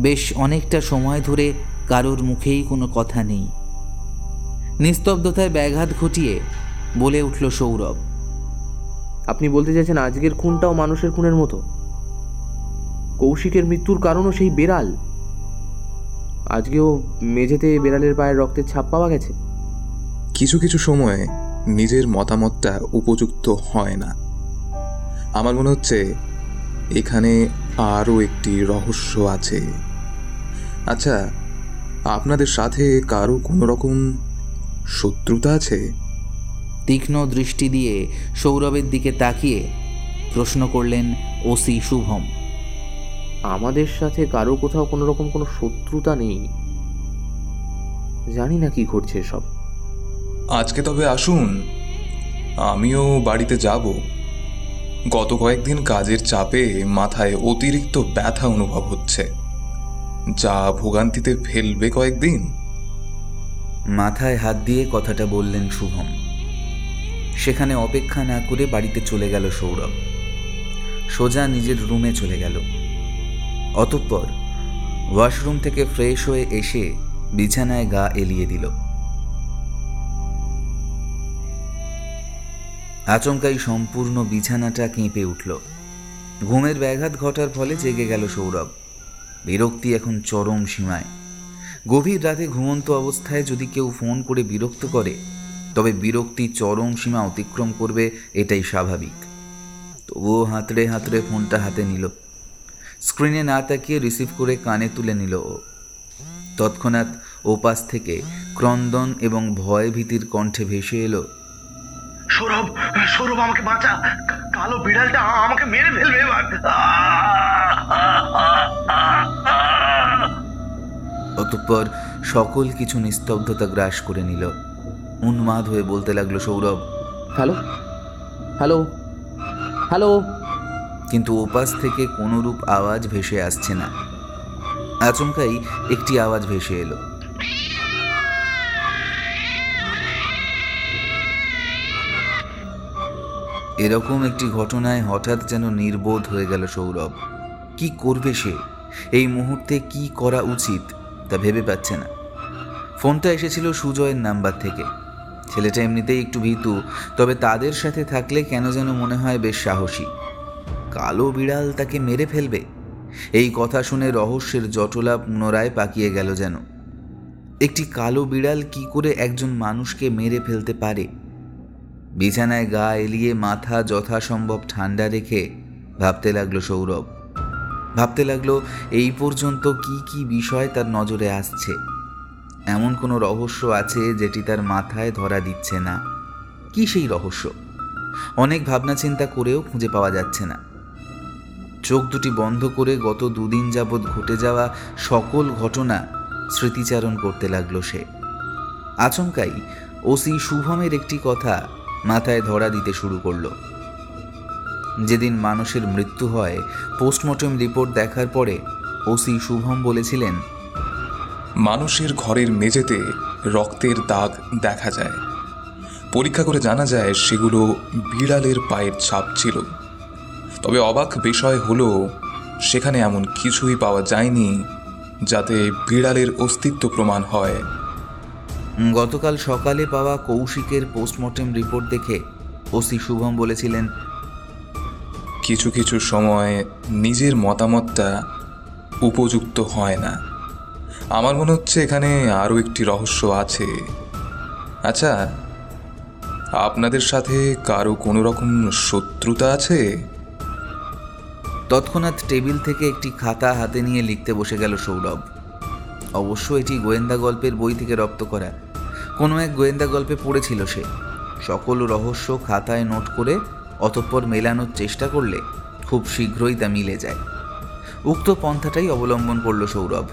বেশ অনেকটা সময় ধরে কারোর মুখেই কোনো কথা নেই। নিস্তব্ধতায় ব্যাঘাত ঘটিয়ে বলে উঠল সৌরভ। আপনি বলতে চাইছেন আজকের খুনটাও মানুষের খুনের মতো? কৌশিকের মৃত্যুর কারণও সেই বেড়াল? আজকেও মেঝেতে বিড়ালের পায়ের রক্তের ছাপ পাওয়া গেছে? কিছু কিছু সময়ে নিজের মতামতটা উপযুক্ত হয় না। আমার মনে হচ্ছে এখানে আরও একটি রহস্য আছে। আচ্ছা আপনাদের সাথে কারও কোনো রকম শত্রুতা আছে? তীক্ষ্ণ দৃষ্টি দিয়ে সৌরভের দিকে তাকিয়ে প্রশ্ন করলেন ওসি শুভম আমাদের সাথে কারও কোথাও কোনো রকম কোনো শত্রুতা নেই। জানি না কি ঘটছে সব আজকে তবে আসুন আমিও বাড়িতে যাব। গত কয়েকদিন কাজের চাপে মাথায় অতিরিক্ত ব্যথা অনুভব হচ্ছে। যা ভোগান্তিতে ফেলবে কয়েকদিন। মাথায় হাত দিয়ে কথাটা বললেন শুভম। সেখানে অপেক্ষা না করে বাড়িতে চলে গেল সৌরভ। সোজা নিজের রুমে চলে গেল। অতঃপর ওয়াশরুম থেকে ফ্রেশ হয়ে এসে বিছানায় গা এলিয়ে দিল। আচমকাই সম্পূর্ণ বিছানাটা কেঁপে উঠল। ঘুমের ব্যাঘাত ঘটার ফলে জেগে গেল সৌরভ। বিরক্তি এখন চরম সীমায়। গভীর রাতে ঘুমন্ত অবস্থায় যদি কেউ ফোন করে বিরক্ত করে তবে বিরক্তি চরম সীমা অতিক্রম করবে এটাই স্বাভাবিক। তবুও হাতড়ে হাতড়ে ফোনটা হাতে নিল। স্ক্রিনে না তাকিয়ে রিসিভ করে কানে তুলে নিল ও। তৎক্ষণাৎ ওপাশ থেকে ক্রন্দন এবং ভয় ভীতির কণ্ঠে ভেসে এলো সৌরভ সৌরভ আমাকে বাঁচা কালো বিড়ালটা আমাকে মেরে ফেলবে এবার। অতঃপর সকল কিছু নিস্তব্ধতা গ্রাস করে নিল। উন্মাদ হয়ে বলতে লাগল সৌরভ। হ্যালো? হ্যালো? হ্যালো? কিন্তু ওপাশ থেকে কোনোরূপ আওয়াজ ভেসে আসছে না। আচমকাই একটি আওয়াজ ভেসে এলো। এরকম একটি ঘটনায় হঠাৎ যেন নির্বোধ হয়ে গেল সৌরভ। কি করবে সে? এই মুহূর্তে কি করা উচিত তা ভেবে পাচ্ছে না। ফোনটা এসেছিল সুজয়ের নাম্বার থেকে। ছেলেটা এমনিতেই একটু ভীতু, তবে তাদের সাথে থাকলে কেন যেন মনে হয় বেশ সাহসী। কালো বিড়াল তাকে মেরে ফেলবে? এই কথা শুনে রহস্যের জটলা পুনরায় পাকিয়ে গেল যেন। একটি কালো বিড়াল কি করে একজন মানুষকে মেরে ফেলতে পারে? বিছানায় গা এলিয়ে মাথা যথাসম্ভব ঠান্ডা রেখে ভাবতে লাগল সৌরভ। ভাবতে লাগল, এই পর্যন্ত কি কি বিষয় তার নজরে আসছে? এমন কোনো রহস্য আছে যেটি তার মাথায় ধরা দিচ্ছে না? কি সেই রহস্য? অনেক ভাবনা চিন্তা করেও খুঁজে পাওয়া যাচ্ছে না। চোখ দুটি বন্ধ করে গত দুদিন যাবৎ ঘটে যাওয়া সকল ঘটনা স্মৃতিচারণ করতে লাগল সে। আচমকাই ওসি শুভমের একটি কথা মাথায় ধরা দিতে শুরু করল। যেদিন মানুষের মৃত্যু হয়, পোস্টমর্টম রিপোর্ট দেখার পরে ওসি শুভম বলেছিলেন মানুষের ঘরের মেঝেতে রক্তের দাগ দেখা যায়। পরীক্ষা করে জানা যায় সেগুলো বিড়ালের পায়ের ছাপ ছিল। তবে অবাক বিষয় হলো সেখানে এমন কিছুই পাওয়া যায়নি যাতে বিড়ালের অস্তিত্ব প্রমাণ হয়। গতকাল সকালে পাওয়া কৌশিকের পোস্টমর্টম রিপোর্ট দেখে ওসি শুভম বলেছিলেন কিছু কিছু সময় নিজের মতামতটা উপযুক্ত হয় না। আমার মনে হচ্ছে এখানে আরও একটি রহস্য আছে। আচ্ছা আপনাদের সাথে কারও কোনো রকম শত্রুতা আছে? তৎক্ষণাৎ টেবিল থেকে একটি খাতা হাতে নিয়ে লিখতে বসে গেল সৌরভ। অবশ্য এটি গোয়েন্দা গল্পের বই থেকে রপ্ত করা। কোনো এক গোয়েন্দা গল্পে পড়েছিল সে। সকল রহস্য খাতায় নোট করে অতঃপর মেলানোর চেষ্টা করলে খুব শীঘ্রই তা মিলে যায়। উক্ত পন্থাটাই অবলম্বন করল সৌরভ।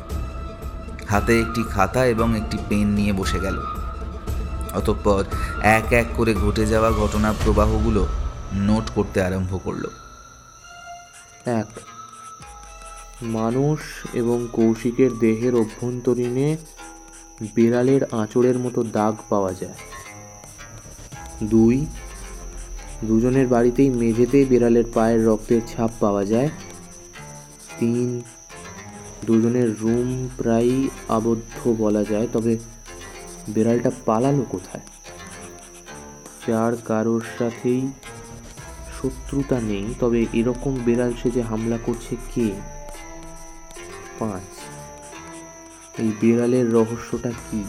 হাতে একটি খাতা এবং একটি পেন নিয়ে বসে গেল। অতঃপর এক এক করে ঘটে যাওয়া ঘটনা প্রবাহগুলো নোট করতে আরম্ভ করল। এক, মানুষ এবং কৌশিকের দেহের অভ্যন্তরীণে বিড়ালের আঁচড়ের মতো দাগ পাওয়া যায়। দুই, দুজনের বাড়িতেই মেঝেতেই বিড়ালের পায়ের রক্তের ছাপ পাওয়া যায়। তিন দুজনের রুম প্রায়ই আবদ্ধ বলা যায়, তবে বিড়ালটা পালালো কোথায়? চার কারোর সাথেই শত্রুতা নেই, তবে এরকম বিড়াল সে যে হামলা করছে কে? পাঁচ। এই বিড়ালের রহস্যটা কি?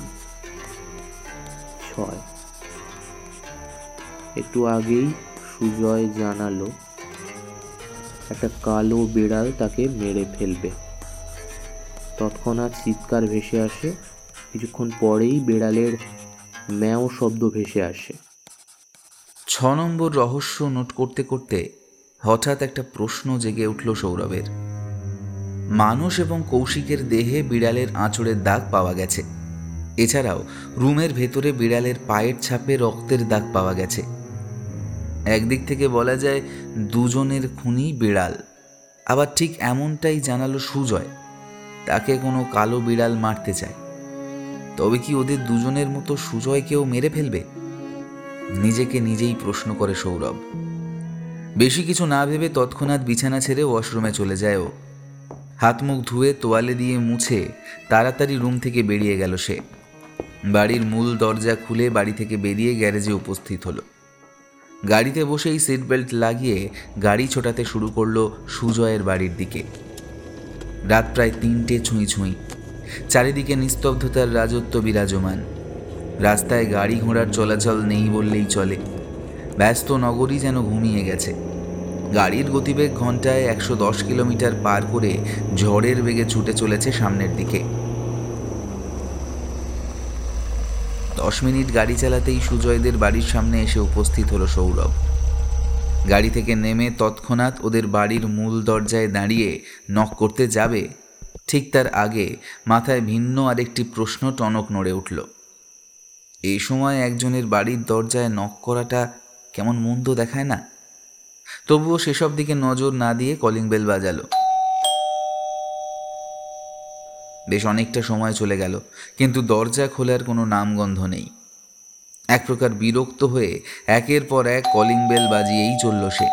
ছয়। একটু আগেই সুজয় জানালো, একটা কালো বিড়াল তাকে মেরে ফেলবে। তৎক্ষণাৎ চিৎকার ভেসে আসে। কিছুক্ষণ পরেই বিড়ালের ম্যাও শব্দ ভেসে আসে। ছ নম্বর রহস্য নোট করতে করতে হঠাৎ একটা প্রশ্ন জেগে উঠল সৌরভের। মানুষ এবং কৌশিকের দেহে বিড়ালের আঁচড়ের দাগ পাওয়া গেছে। এছাড়াও রুমের ভেতরে বিড়ালের পায়ের ছাপে রক্তের দাগ পাওয়া গেছে। একদিক থেকে বলা যায় দুজনের খুনি বিড়াল। আবার ঠিক এমনটাই জানালো সুজয়। তাকে কোনো কালো বিড়াল মারতে চায়। তবে কি ওদের দুজনের মতো সুজয়কেও মেরে ফেলবে? নিজেকে নিজেই প্রশ্ন করে সৌরভ। বেশি কিছু না ভেবে তৎক্ষণাৎ বিছানা ছেড়ে ওয়াশরুমে চলে যায় ও। হাত মুখ ধুয়ে তোয়ালে দিয়ে মুছে তাড়াতাড়ি রুম থেকে বেরিয়ে গেল সে। বাড়ির মূল দরজা খুলে বাড়ি থেকে বেরিয়ে গ্যারেজে উপস্থিত হলো। গাড়িতে বসেই সিট বেল্ট লাগিয়ে গাড়ি ছোটাতে শুরু করল সুজয়ের বাড়ির দিকে। রাত প্রায় তিনটে ছুঁই ছুঁই। চারিদিকে নিস্তব্ধতার রাজত্ব বিরাজমান। রাস্তায় গাড়ি ঘোড়ার চলাচল নেই বললেই চলে। ব্যস্ত নগরী যেন ঘুমিয়ে গেছে। গাড়ির গতিবেগ ঘন্টায় একশো দশ কিলোমিটার পার করে ঝড়ের বেগে ছুটে চলেছে সামনের দিকে। দশ মিনিট গাড়ি চালাতেই সুজয়দের বাড়ির সামনে এসে উপস্থিত হলো সৌরভ। গাড়ি থেকে নেমে তৎক্ষণাৎ ওদের বাড়ির মূল দরজায় দাঁড়িয়ে নক করতে যাবে। ঠিক তার আগে মাথায় ভিন্ন আরেকটি প্রশ্ন টনক নড়ে উঠল। এই সময় একজনের বাড়ির দরজায় নক করাটা কেমন মন্দ দেখায় না? তবুও সেসব দিকে নজর না দিয়ে কলিং বেল বাজালো। বেশ অনেকটা সময় চলে গেল, কিন্তু দরজা খোলার কোনো নামগন্ধ নেই। এক প্রকার বিরক্ত হয়ে একের পর এক কলিং বেল বাজিয়েই চলল সে।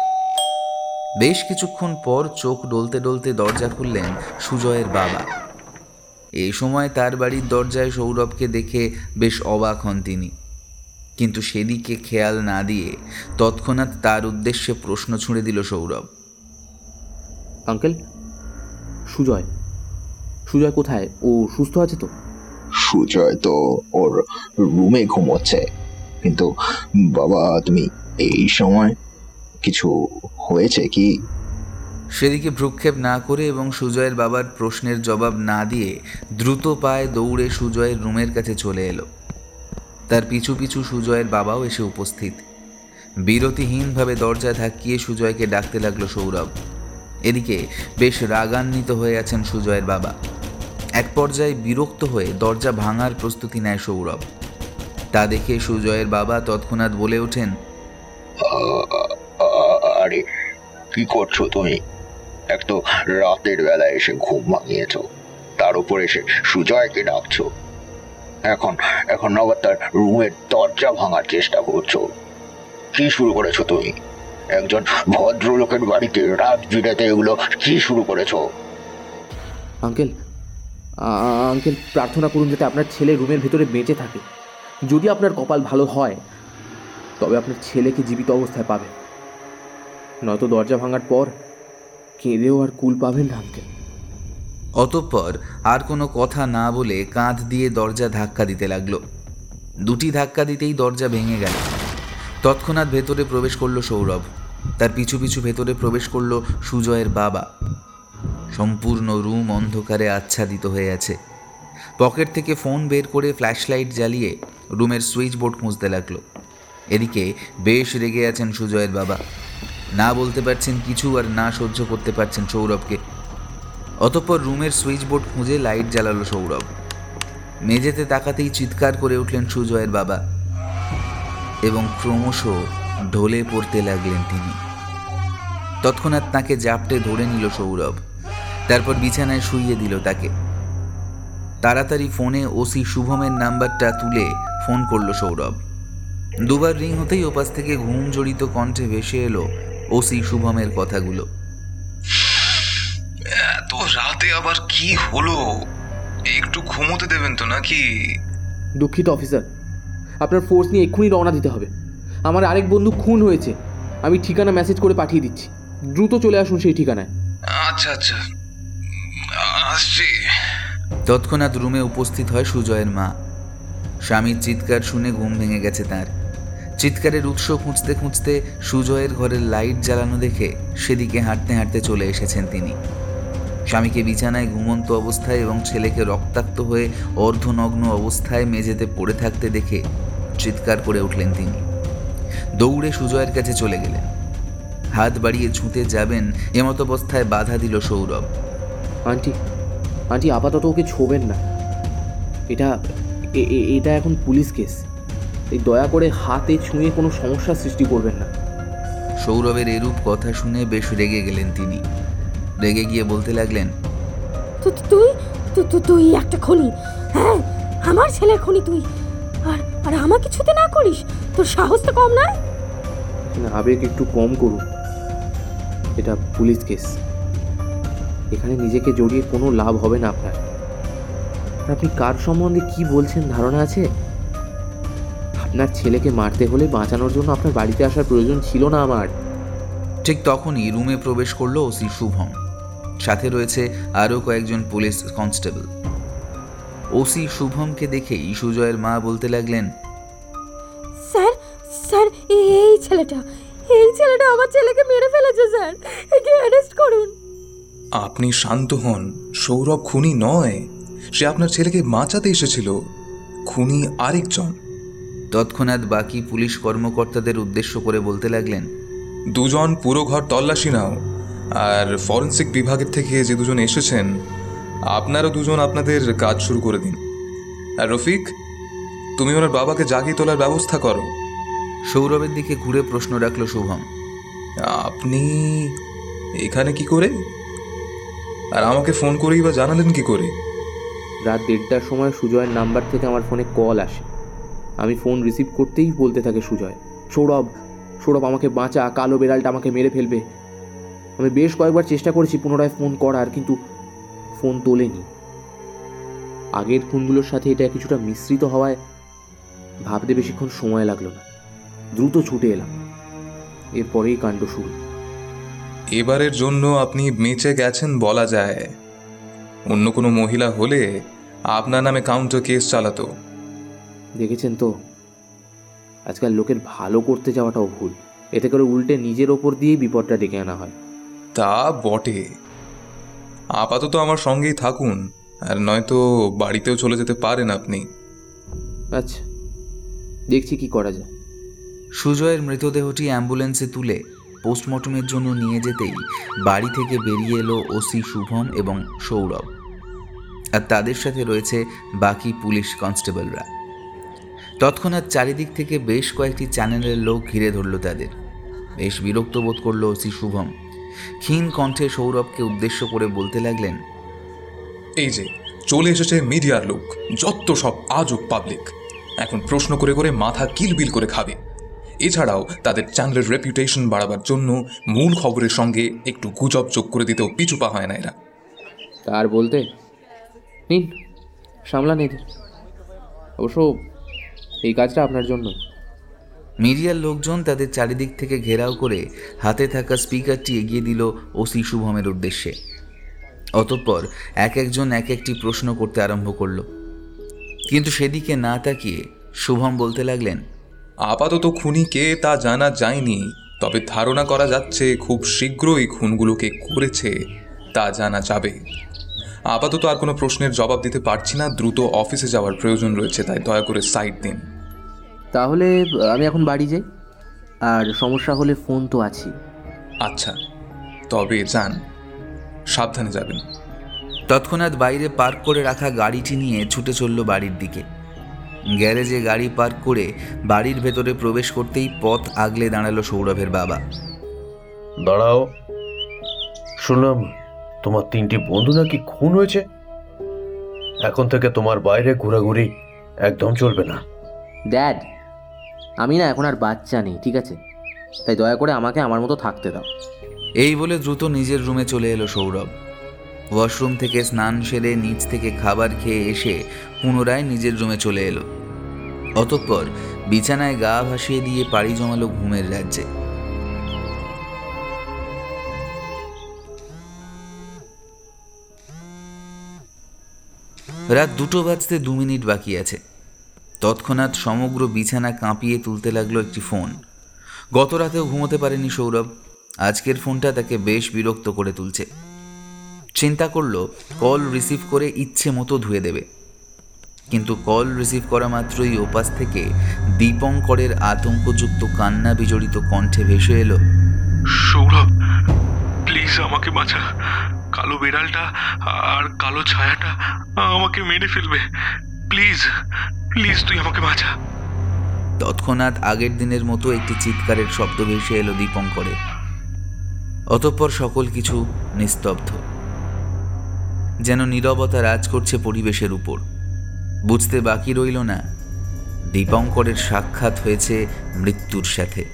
বেশ কিছুক্ষণ পর চোখ ডলতে ডলতে দরজা খুললেন সুজয়ের বাবা। এই সময় তার বাড়ির দরজায় সৌরভকে দেখে বেশ অবাক হন তিনি। কিন্তু সেদিকে খেয়াল না দিয়ে তৎক্ষণাৎ তার উদ্দেশ্যে প্রশ্ন ছুঁড়ে দিল সৌরভ। আঙ্কেল সুজয় সুজয় কোথায়? ও সুস্থ আছে তো? সুজয় তো ওর রুমে ঘুমোচ্ছে। কিন্তু বাবা, তুমি এই সময় কিছু হয়েছে কি? সেদিকে ভ্রুক্ষেপ না করে এবং সুজয়ের বাবার প্রশ্নের জবাব না দিয়ে দ্রুত পায়ে দৌড়ে সুজয়ের রুমের কাছে চলে এলো। তার পিছু পিছু সুজয়ের বাবাও এসে উপস্থিত। বিরতিহীনভাবে দরজা ধাক্কিয়ে সুজয়কে ডাকতে লাগল সৌরভ। এদিকে বেশ রাগান্বিত হয়ে আছেন সুজয়ের বাবা। এক পর্যায়ে বিরক্ত হয়ে দরজা ভাঙার প্রস্তুতি নেয় সৌরভ। তা দেখে সুজয়ের বাবা তৎক্ষণাৎ বলে ওঠেন আরে কি করছ তুমি? এক তো রাতের বেলা এসে ঘুম ভাঙিয়েছ তার উপর এসে সুজয়কে ডাকছো। এখন এখন আবার তার রুমের দরজা ভাঙার চেষ্টা করছ। কি শুরু করেছ তুমি? একজন ভদ্রলোকের বাড়িতে রাত বিরাতে এগুলো কি শুরু করেছ? আঙ্কেল আঙ্কেল প্রার্থনা করুন যাতে আপনার ছেলে রুমের ভেতরে বেঁচে থাকে। যদি আপনার কপাল ভালো হয়, তবে আপনার ছেলেকে জীবিত অবস্থায় পাবেন নয়তো দরজা ভাঙার পর কেঁদেও আর কুল পাবেন না আঙ্কেল। অতঃপর আর কোনো কথা না বলে কাঁধ দিয়ে দরজা ধাক্কা দিতে লাগল। দুটি ধাক্কা দিতেই দরজা ভেঙে গেল। তৎক্ষণাৎ ভেতরে প্রবেশ করল সৌরভ। তার পিছু পিছু ভেতরে প্রবেশ করল সুজয়ের বাবা। সম্পূর্ণ রুম অন্ধকারে আচ্ছাদিত হয়ে আছে। পকেট থেকে ফোন বের করে ফ্ল্যাশলাইট জ্বালিয়ে রুমের সুইচ বোর্ড খুঁজতে লাগল। এদিকে বেশ রেগে আছেন সুজয়ের বাবা। না বলতে পারছেন কিছু আর না সহ্য করতে পারছেন সৌরভকে। অতঃপর রুমের সুইচ বোর্ড খুঁজে লাইট জ্বালালো সৌরভ। মেঝেতে তাকাতেই চিৎকার করে উঠলেন সুজয়ের বাবা। এবং ক্রমশ ঢলে পড়তে লাগলেন তিনি। তৎক্ষণাৎ তাকে জাপটে ধরে নিল সৌরভ। তারপর বিছানায় শুইয়ে দিল তাকে। তাড়াতাড়ি ফোনে ওসি শুভমের নাম্বারটা তুলে ফোন করল সৌরভ। দুবার রিং হতেই ওপাশ থেকে ঘুম জড়িত কণ্ঠে ভেসে এলো ওসি শুভমের কথাগুলো। এত রাতে আবার কি হলো? একটু ঘুমোতে দেবেন তো নাকি? দুঃখিত অফিসার। আপনার ফোর্স নিয়ে এক্ষুনি রওনা দিতে হবে। আমার আরেক বন্ধু খুন হয়েছে। আমি ঠিকানা মেসেজ করে পাঠিয়ে দিচ্ছি। দ্রুত চলে আসুন সেই ঠিকানায়। আচ্ছা আচ্ছা। আসছি। তৎক্ষণাৎ রুমে উপস্থিত হয় সুজয়ের মা। স্বামীর চিৎকার শুনে ঘুম ভেঙে গেছে তার। চিৎকারের উৎস খুঁজতে খুঁজতে সুজয়ের ঘরের লাইট জ্বালানো দেখে সেদিকে হাঁটতে হাঁটতে চলে এসেছেন তিনি। স্বামীকে বিছানায় ঘুমন্ত অবস্থায় এবং ছেলেকে রক্তাক্ত হয়ে অর্ধনগ্ন অবস্থায় মেঝেতে পড়ে থাকতে দেখে চিৎকার করে উঠলেন তিনি। দৌড়ে সুজয়ের কাছে চলে গেলেন। হাত বাড়িয়ে ছুঁতে যাবেন এমত অবস্থায় বাধা দিল সৌরভ। আন্টি আন্টি, আপাতত ওকে ছোবেন না। এটা এটা এখন পুলিশ কেস। এই দয়া করে হাতে ছুঁয়ে কোনো সমস্যার সৃষ্টি করবেন না। সৌরভের এরূপ কথা শুনে বেশ রেগে গেলেন তিনি। রেগে গিয়ে বলতে লাগলেন তু- তু- তুই তু- তু- তুই একটা খনি হ্যাঁ? আমার ছেলের খনি তুই। আর আর আমাকে ছুতে না করিস? তোর সাহস তো কম নয়? না, আবেগ একটু কম করুন। এটা পুলিশ কেস। এখানে নিজেকে জড়িয়ে কোনো লাভ হবে না আপনার। আপনি কার সম্বন্ধে কি বলছেন ধারণা আছে? আপনার ছেলেকে মারতে হলে বাঁচানোর জন্য আপনার বাড়িতে আসার প্রয়োজন ছিল না আমার। ঠিক তখনই রুমে প্রবেশ করল ওসি শুভম। সাথে রয়েছে আরও কয়েকজন পুলিশ কনস্টেবল। ওসি শুভমকে দেখেই সুজয়ের মা বলতে লাগলেন স্যার স্যার এই এই ছেলেটা এই ছেলেটা আমার ছেলেকে মেরে ফেলেছে স্যার। একে অ্যারেস্ট করুন। আপনি শান্ত হন সৌরভ খুনি নয়। সে আপনার ছেলেকে বাঁচাতে এসেছিল। খুনি আরেকজন। তৎক্ষণাৎ বাকি পুলিশ কর্মকর্তাদের উদ্দেশ্য করে বলতে লাগলেন দুজন পুরো ঘর তল্লাশি নাও আর ফরেন্সিক বিভাগের থেকে যে দুজন এসেছেন আপনারও দুজন আপনাদের কাজ শুরু করে দিন। আর রফিক তুমি ওনার বাবাকে জাগিয়ে তোলার ব্যবস্থা করো। সৌরভের দিকে ঘুরে প্রশ্ন রাখল শুভম আপনি এখানে কি করে? আর আমাকে ফোন করেই বা জানালেন কি করে? রাত দেড়টার সময় সুজয়ের নাম্বার থেকে আমার ফোনে কল আসে। আমি ফোন রিসিভ করতেই বলতে থাকে সুজয়, সৌরভ সৌরভ আমাকে বাঁচা, কালো বেড়ালটা আমাকে মেরে ফেলবে। আমি বেশ কয়েকবার চেষ্টা করেছি পুনরায় ফোন করার, কিন্তু ফোন তোলেনি। আগের ফোনগুলোর সাথে এটা কিছুটা মিশ্রিত হওয়ায় ভাবতে বেশিক্ষণ সময় লাগল না। দ্রুত ছুটে এলাম। এরপরেই কাণ্ড শুরু। এবারের জন্য আপনি বেঁচে গেছেন বলা যায়। অন্য কোনো মহিলা হলে আপনার নামে কাউন্টার কেস চালাতো। দেখেছেন তো? আজকাল লোকের ভালো করতে যাওয়াটাও ভুল। এতে করে উল্টে নিজের ওপর দিয়েই বিপদটা ডেকে আনা হয়। তা বটে। আপাতত আমার সঙ্গেই থাকুন আর নয়তো বাড়িতেও চলে যেতে পারেন আপনি। আচ্ছা দেখছি কি করা যায়। সুজয়ের মৃতদেহটি অ্যাম্বুলেন্সে তুলে পোস্টমর্টমের জন্য নিয়ে যেতেই বাড়ি থেকে বেরিয়ে এলো ওসি শুভম এবং সৌরভ। আর তাদের সাথে রয়েছে বাকি পুলিশ কনস্টেবলরা। তৎক্ষণাৎ চারিদিক থেকে বেশ কয়েকটি চ্যানেলের লোক ঘিরে ধরল তাদের। বেশ বিরক্ত বোধ করল ওসি শুভম। ক্ষীণ কণ্ঠে সৌরভকে উদ্দেশ্য করে বলতে লাগলেন, এই যে, চলে এসেছে মিডিয়ার লোক, যত সব আজব পাবলিক এখন প্রশ্ন করে করে মাথা কিলবিল করে খাবে। এছাড়াও তাদের চ্যানেলের রেপুটেশন বাড়াবার জন্য মূল খবরের সঙ্গে একটু গুজব যোগ করে দিতেও পিছু পা হয় না এরা। তার বলতে? নিন সামলান এদের অবশ্য এই কাজটা আপনার জন্য। মিডিয়ার লোকজন তাদের চারিদিক থেকে ঘেরাও করে হাতে থাকা স্পিকারটি এগিয়ে দিল ওসি শুভমের উদ্দেশ্যে। অতঃপর এক একজন এক একটি প্রশ্ন করতে আরম্ভ করল। কিন্তু সেদিকে না তাকিয়ে শুভম বলতে লাগলেন আপাতত খুনি কে তা জানা যায়নি তবে ধারণা করা যাচ্ছে খুব শীঘ্রই খুনগুলোকে করেছে তা জানা যাবে। আপাতত আর কোনো প্রশ্নের জবাব দিতে পারছি না দ্রুত অফিসে যাওয়ার প্রয়োজন রয়েছে তাই দয়া করে সাইড দিন। তাহলে আমি এখন বাড়ি যাই। আর সমস্যা হলে ফোন তো আছি। আচ্ছা তবে যান সাবধানে যাবেন। তৎক্ষণাৎ বাইরে পার্ক করে রাখা গাড়িটি নিয়ে ছুটে চলল বাড়ির দিকে। গ্যারেজে গাড়ি পার্ক করে বাড়ির ভেতরে প্রবেশ করতেই পথ আগলে দাঁড়াল সৌরভের বাবা। দাঁড়াও। শুনলাম তোমার তিনটি বন্ধু নাকি খুন হয়েছে। এখন থেকে তোমার বাইরে ঘোরাঘুরি একদম চলবে না। ড্যাড আমি না এখন আর বাচ্চা নেই ঠিক আছে? তাই দয়া করে আমাকে আমার মতো থাকতে দাও। এই বলে দ্রুত নিজের রুমে চলে এলো সৌরভ। ওয়াশরুম থেকে স্নান সেরে নিচ থেকে খাবার খেয়ে এসে পুনরায় নিজের রুমে চলে এলো। অতঃপর বিছানায় গা ভাসিয়ে দিয়ে পাড়ি জমালো ঘুমের রাজ্যে। রাত দুটো বাজতে দু মিনিট বাকি আছে। তৎক্ষণাৎ সমগ্র বিছানা কাঁপিয়ে তুলতে লাগল একটি ফোন। গত রাতেও ঘুমোতে পারেনি সৌরভ। আজকের ফোনটা তাকে বেশ বিরক্ত করে তুলছে। চিন্তা করল কল রিসিভ করে ইচ্ছে মতো ধুয়ে দেবে। কিন্তু কল রিসিভ করা মাত্রই ওপাশ থেকে দীপঙ্করের আতঙ্কযুক্ত কান্না বিজড়িত কণ্ঠে ভেসে এলো। সৌরভ প্লিজ আমাকে বাঁচা। কালো বিড়ালটা আর কালো ছায়াটা আমাকে মেরে ফেলবে। প্লিজ প্লিজ তুই আমাকে বাঁচা। তৎক্ষণাৎ আগের দিনের মতো একটি চিৎকারের শব্দ ভেসে এলো দীপঙ্করে অতঃপর সকল কিছু নিস্তব্ধ। যেন নীরবতা রাজ করছে পরিবেশের উপর। বুঝতে বাকি রইল না, দীপঙ্করের সাক্ষাৎ হয়েছে মৃত্যুর সাথে।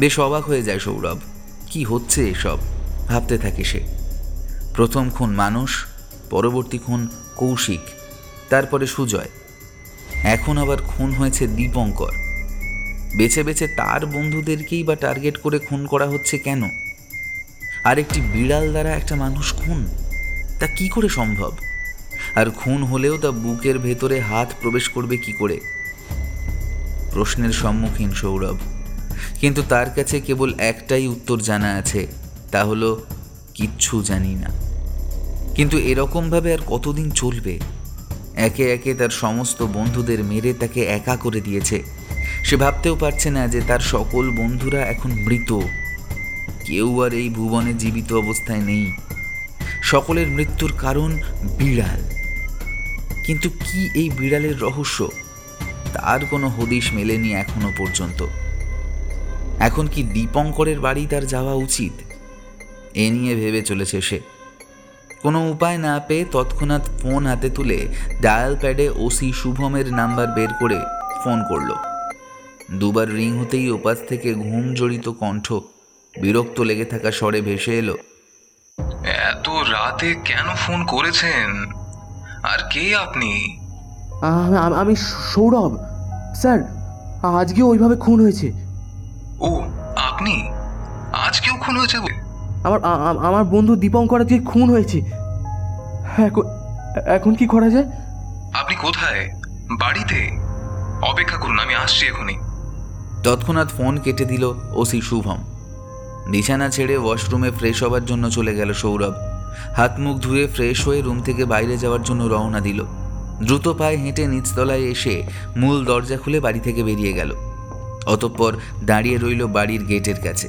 বেশ অবাক হয়ে যায় সৌরভ, কি হচ্ছে এসব? ভাবতে থাকে সে। প্রথম খুন মানুষ, পরবর্তী খুন কৌশিক, তারপরে সুজয়। এখন আবার খুন হয়েছে দীপঙ্কর। বেছে বেছে তার বন্ধুদেরকেই বা টার্গেট করে খুন করা হচ্ছে কেন? আর একটি বিড়াল দ্বারা একটা মানুষ খুন? তা কি করে সম্ভব? আর খুন হলেও তা বুকের ভেতরে হাত প্রবেশ করবে কি করে? প্রশ্নের সম্মুখীন সৌরভ। কিন্তু তার কাছে কেবল একটাই উত্তর জানা আছে, তা হলো, কিচ্ছু জানি না। কিন্তু এরকমভাবে আর কতদিন চলবে? একে একে তার সমস্ত বন্ধুদের মেরে তাকে একা করে দিয়েছে। সে ভাবতেও পারছে না যে তার সকল বন্ধুরা এখন মৃত। কেউ আর এই ভুবনে জীবিত অবস্থায় নেই। সকলের মৃত্যুর কারণ বিড়াল। কিন্তু কি এই বিড়ালের রহস্য? তার কোনো হদিশ মেলেনি এখনও পর্যন্ত। এখন কি দীপঙ্করের বাড়ি তার যাওয়া উচিত? এ নিয়ে ভেবে চলেছে সে। কোনো উপায় না পেয়ে তৎক্ষণাৎ ফোন হাতে তুলে ডায়াল প্যাডে ওসি শুভমের নাম্বার বের করে ফোন করল। দুবার রিং হতেই ওপাশ থেকে ঘুম জড়িত কণ্ঠ বিরক্ত লেগে থাকা স্বরে ভেসে এলো। এত রাতে কেন ফোন করেছেন? আর কে আপনি? আমি সৌরভ। স্যার আজকেও ওইভাবে খুন হয়েছে। ও আপনি? আজকেও খুন হয়েছে? আমার আমার বন্ধু দীপঙ্কর আজকে খুন হয়েছে। এখন এখন কি করা যায়? আপনি কোথায়? বাড়িতে? অপেক্ষা করুন আমি আসছি এখনই। তৎক্ষণাৎ ফোন কেটে দিল ওসি শুভম। বিছানা ছেড়ে ওয়াশরুমে ফ্রেশ হবার জন্য চলে গেল সৌরভ। হাত মুখ ধুয়ে ফ্রেশ হয়ে রুম থেকে বাইরে যাওয়ার জন্য রওনা দিল। দ্রুত পায়ে হেঁটে নিচতলায় এসে মূল দরজা খুলে বাড়ি থেকে বেরিয়ে গেল। অতঃপর দাঁড়িয়ে রইল বাড়ির গেটের কাছে।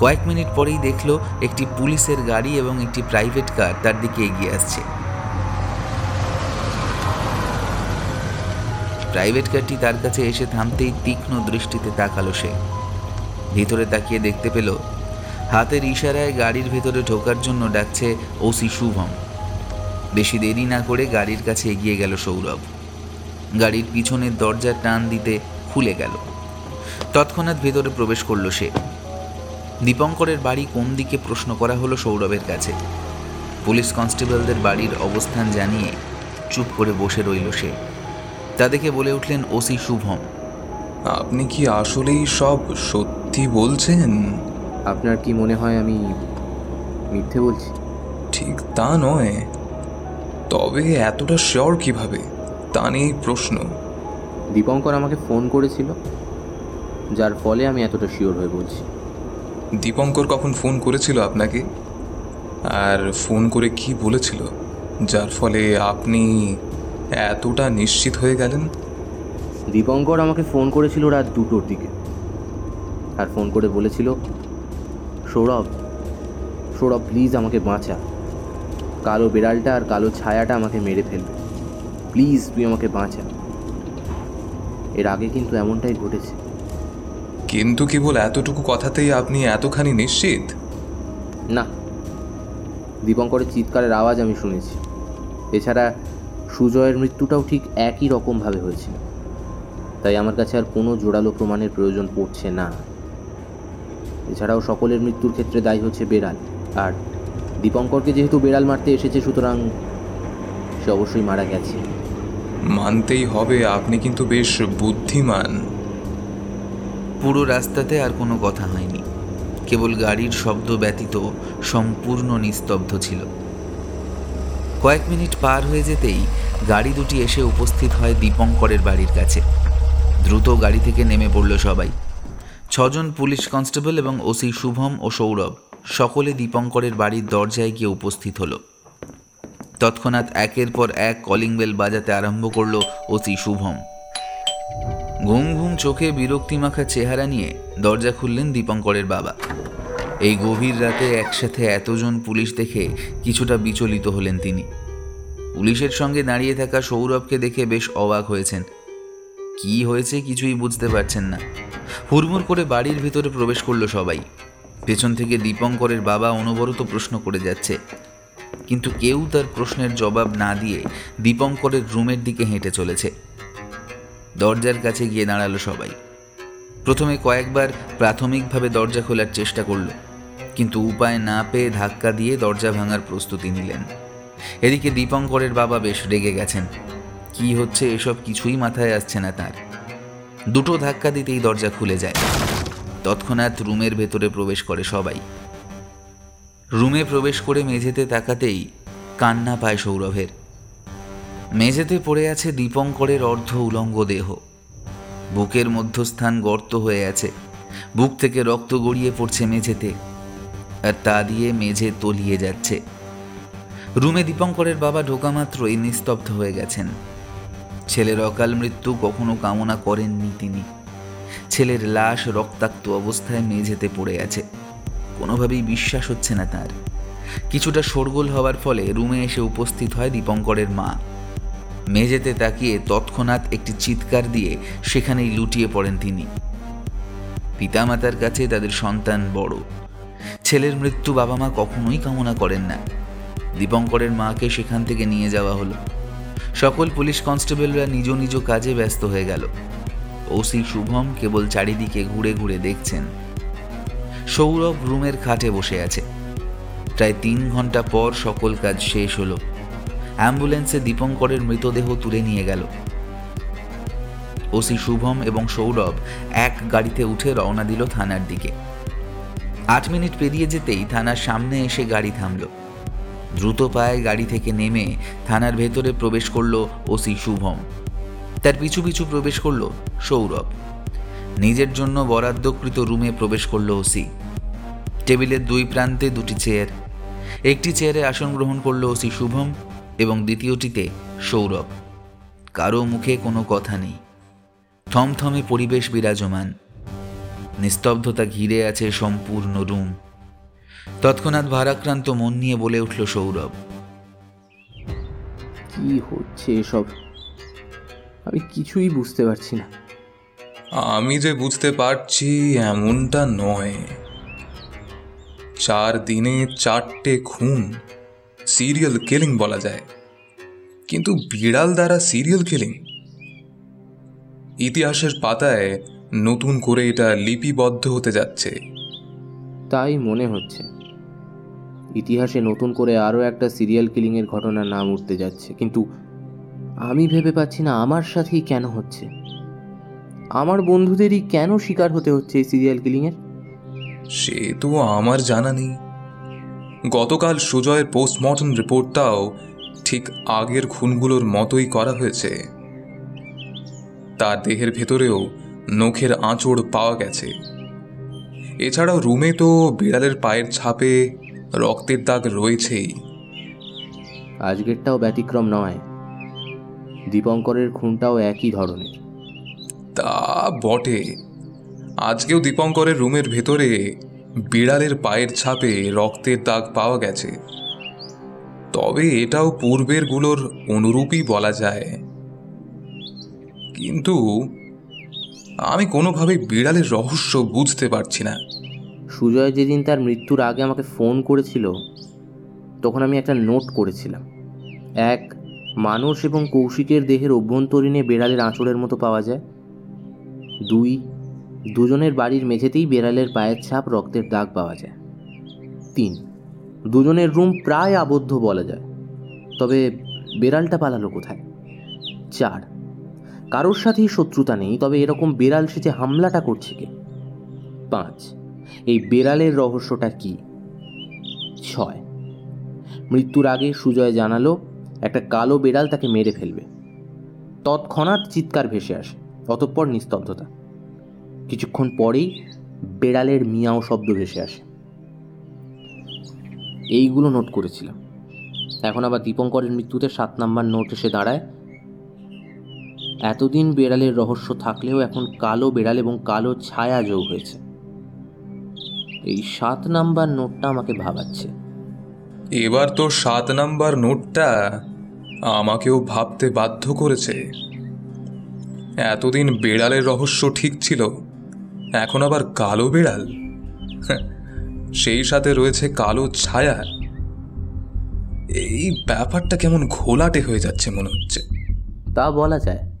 কয়েক মিনিট পরেই দেখল একটি পুলিশের গাড়ি এবং একটি প্রাইভেট কার তার দিকে এগিয়ে আসছে। প্রাইভেট কারটি তার কাছে এসে থামতেই তীক্ষ্ণ দৃষ্টিতে তাকালো সে। ভিতরে তাকিয়ে দেখতে পেল, হাতের ইশারায় গাড়ির ভেতরে ঢোকার জন্য ডাকছে ওসি শুভম। বেশি দেরি না করে গাড়ির কাছে এগিয়ে গেল সৌরভ। গাড়ির পিছনের দরজা টান দিতে খুলে গেল। তৎক্ষণাৎ ভেতরে প্রবেশ করল সে। দীপঙ্করের বাড়ি কোন দিকে প্রশ্ন করা হলো সৌরভের কাছে। পুলিশ কনস্টেবলদের বাড়ির অবস্থান জানিয়ে চুপ করে বসে রইল সে। তা দেখে বলে উঠলেন ওসি শুভম। আপনি কি আসলেই সব সত্যি বলছেন? আপনার কি মনে হয় আমি মিথ্যে বলছি? ঠিক তা নয়। তবে এতটা শিওর কীভাবে? তা নিয়েই প্রশ্ন। দীপঙ্কর আমাকে ফোন করেছিল যার ফলে আমি এতটা শিওর হয়ে বলছি। দীপঙ্কর কখন ফোন করেছিল আপনাকে? আর ফোন করে কি বলেছিল যার ফলে আপনি এতটা নিশ্চিত হয়ে গেলেন? দীপঙ্কর আমাকে ফোন করেছিল রাত দুটোর দিকে। আর ফোন করে বলেছিল সৌরভ সৌরভ প্লিজ আমাকে বাঁচা। কালো বিড়ালটা আর কালো ছায়াটা আমাকে মেরে ফেলবে। প্লিজ তুই আমাকে বাঁচা। এর আগে কিন্তু এমনটাই ঘটেছে। কিন্তু কেবল এতটুকু কথাতেই আপনি এতখানি নিশ্চিত? না। দীপঙ্করের চিৎকারের আওয়াজ আমি শুনেছি। এছাড়া সুজয়ের মৃত্যুটাও ঠিক একই রকমভাবে হয়েছিল। তাই আমার কাছে আর কোনো জোরালো প্রমাণের প্রয়োজন পড়ছে না। এছাড়াও সকলের মৃত্যুর ক্ষেত্রে দায়ী হচ্ছে বেড়াল। আর দীপঙ্করকে যেহেতু বেড়াল মারতে এসেছে সুতরাং সে অবশ্যই মারা গেছে। মানতেই হবে আপনি কিন্তু বেশ বুদ্ধিমান। পুরো রাস্তাতে আর কোনো কথা হয়নি। কেবল গাড়ির শব্দ ব্যতীত সম্পূর্ণ নিস্তব্ধ ছিল। কয়েক মিনিট পার হয়ে যেতেই গাড়ি দুটি এসে উপস্থিত হয় দীপঙ্করের বাড়ির কাছে। দ্রুত গাড়ি থেকে নেমে পড়ল সবাই। ছজন পুলিশ কনস্টেবল এবং ওসি শুভম ও সৌরভ সকলে দীপঙ্করের বাড়ির দরজায় গিয়ে উপস্থিত হলো। তৎক্ষণাৎ একের পর এক কলিং বেল বাজাতে আরম্ভ করল ওসি শুভম। ঘুম ঘুম চোখে বিরক্তিমাখা চেহারা নিয়ে দরজা খুললেন দীপঙ্করের বাবা। এই গভীর রাতে একসাথে এতজন পুলিশ দেখে কিছুটা বিচলিত হলেন তিনি। পুলিশের সঙ্গে দাঁড়িয়ে থাকা সৌরভকে দেখে বেশ অবাক হয়েছেন। কি হয়েছে কিছুই বুঝতে পারছেন না। হুড়মুড় করে বাড়ির ভিতরে প্রবেশ করল সবাই। পেছন থেকে দীপঙ্করের বাবা অনবরত প্রশ্ন করে যাচ্ছে। কিন্তু কেউ তার প্রশ্নের জবাব না দিয়ে দীপঙ্করের রুমের দিকে হেঁটে চলেছে। দরজার কাছে গিয়ে দাঁড়াল সবাই। প্রথমে কয়েকবার প্রাথমিকভাবে দরজা খোলার চেষ্টা করল, কিন্তু উপায় না পেয়ে ধাক্কা দিয়ে দরজা ভাঙার প্রস্তুতি নিলেন। এদিকে দীপঙ্করের বাবা বেশ রেগে গেছেন। কি হচ্ছে এসব কিছুই মাথায় আসছে না তার। দুটো ধাক্কা দিতেই দরজা খুলে যায়। তৎক্ষণাৎ রুমের ভেতরে প্রবেশ করে সবাই। রুমে প্রবেশ করে মেঝেতে তাকাতেই কান্না পায় সৌরভের। মেঝেতে পড়ে আছে দীপঙ্করের অর্ধ উলঙ্গ দেহ। বুকের মধ্যস্থান গর্ত হয়ে আছে। বুক থেকে রক্ত গড়িয়ে পড়ছে মেঝেতে। আর তা দিয়ে মেঝে তলিয়ে যাচ্ছে। রুমে দীপঙ্করের বাবা ঢোকা মাত্রই নিস্তব্ধ হয়ে গেছেন। ছেলের অকাল মৃত্যু কখনো কামনা করেননি তিনি। ছেলের লাশ রক্তাক্ত অবস্থায় মেঝেতে পড়ে আছে। কোনোভাবেই বিশ্বাস হচ্ছে না তার। কিছুটা শোরগোল হওয়ার ফলে রুমে এসে উপস্থিত হয় দীপঙ্করের মা। মেঝেতে তাকিয়ে তৎক্ষণাৎ একটি চিৎকার দিয়ে সেখানেই লুটিয়ে পড়েন তিনি। পিতামাতার কাছে তাদের সন্তান বড়। ছেলের মৃত্যু বাবা মা কখনোই কামনা করেন না। দীপঙ্করের মাকে সেখান থেকে নিয়ে যাওয়া হলো। সকল পুলিশ কনস্টেবলরা নিজ নিজ কাজে ব্যস্ত হয়ে গেল। ওসি শুভম কেবল চারিদিকে ঘুরে ঘুরে দেখছেন। সৌরভ রুমের খাটে বসে আছে। প্রায় তিন ঘণ্টা পর সকল কাজ শেষ হলো। অ্যাম্বুলেন্সে দীপঙ্করের মৃতদেহ তুলে নিয়ে গেল। ওসি শুভম এবং সৌরভ এক গাড়িতে উঠে রওনা দিল থানার দিকে। আট মিনিট পেরিয়ে যেতেই থানার সামনে এসে গাড়ি থামল। দ্রুত পায়ে গাড়ি থেকে নেমে থানার ভেতরে প্রবেশ করল ওসি শুভম। তার পিছু পিছু প্রবেশ করল সৌরভ। নিজের জন্য বরাদ্দকৃত রুমে প্রবেশ করল ওসি। টেবিলের দুই প্রান্তে দুটি চেয়ার। একটি চেয়ারে আসন গ্রহণ করল ওসি শুভম এবং দ্বিতীয়টিতে সৌরভ। কারও মুখে কোনো কথা নেই। থমথমে পরিবেশ বিরাজমান। নিস্তব্ধতা ঘিরে আছে সম্পূর্ণ রুম। তৎক্ষণাৎ ভারাক্রান্ত মন নিয়ে বলে উঠল সৌরভ। কি হচ্ছে এসব? আমি কিছুই বুঝতে পারছি না। আমি যে বুঝতে পারছি এমনটা নয়। চার দিনে চারটে খুন সিরিয়াল কিলিং বলা যায়। কিন্তু বিড়াল দ্বারা সিরিয়াল কিলিং ইতিহাসের পাতায় নতুন করে এটা লিপিবদ্ধ হতে যাচ্ছে। তাই মনে হচ্ছে। ইতিহাসে নতুন করে আরও একটা সিরিয়াল কিলিংয়ের ঘটনার নাম উঠতে যাচ্ছে। কিন্তু আমি ভেবে পাচ্ছি না আমার সাথেই কেন হচ্ছে। আমার বন্ধুদেরই কেন শিকার হতে হচ্ছে এই সিরিয়াল কিলিংয়ের? সে তো আমার জানা নেই। গতকাল সুজয়ের পোস্টমর্টম রিপোর্টটাও ঠিক আগের খুনগুলোর মতোই করা হয়েছে। তার দেহের ভেতরেও নখের আঁচড় পাওয়া গেছে। এছাড়াও রুমে তো বিড়ালের পায়ের ছাপে রক্তের দাগ রয়েছেই। আজকেরটাও ব্যতিক্রম নয়। দীপঙ্করের খুনটাও একই ধরনের। তা বটে। আজকেও দীপঙ্করের রুমের ভেতরে বিড়ালের পায়ের ছাপে রক্তের দাগ পাওয়া গেছে। তবে এটাও পূর্বেরগুলোর অনুরূপই বলা যায়। কিন্তু আমি কোনোভাবে বিড়ালের রহস্য বুঝতে পারছি না। সুজয় যেদিন তার মৃত্যুর আগে আমাকে ফোন করেছিল, তখন আমি একটা নোট করেছিলাম। এক মানুষ এবং কৌশিকের দেহের অভ্যন্তরীণে বেড়ালের আঁচড়ের মতো পাওয়া যায়। দুই, দুজনের বাড়ির মেঝেতেই বেড়ালের পায়ের ছাপ রক্তের দাগ পাওয়া যায়। তিন, দুজনের রুম প্রায় আবদ্ধ বলা যায়। তবে বেড়ালটা পালালো কোথায়? চার, কারোর সাথেই শত্রুতা নেই, তবে এরকম বেড়াল সেজে হামলাটা করছে কে? পাঁচ এই বেড়ালের রহস্যটা কি? ছয়। মৃত্যুর আগে সুজয় জানালো, একটা কালো বেড়াল তাকে মেরে ফেলবে। তৎক্ষণাৎ চিৎকার ভেসে আসে, অতঃপর নিস্তব্ধতা। কিছুক্ষণ পরেই বেড়ালের মিয়াও শব্দ ভেসে আসে। এইগুলো নোট করেছিলাম। এখন আবার দীপঙ্করের মৃত্যুতে সাত নাম্বার নোট এসে দাঁড়ায়। এতদিন বেড়ালের রহস্য থাকলেও এখন কালো বেড়াল এবং কালো ছায়া যোগ হয়েছে। এই সাত নাম্বার নোটটা আমাকে ভাবাচ্ছে। এবার তো সাত নাম্বার নোটটা আমাকেও ভাবতে বাধ্য করেছে। এতদিন বেড়ালের রহস্য ঠিক ছিল এখন আবার কালো বেড়াল। সেই সাথে রয়েছে কালো ছায়া। এই ব্যাপারটা কেমন ঘোলাটে হয়ে যাচ্ছে মনে হচ্ছে। তা বলা যায়।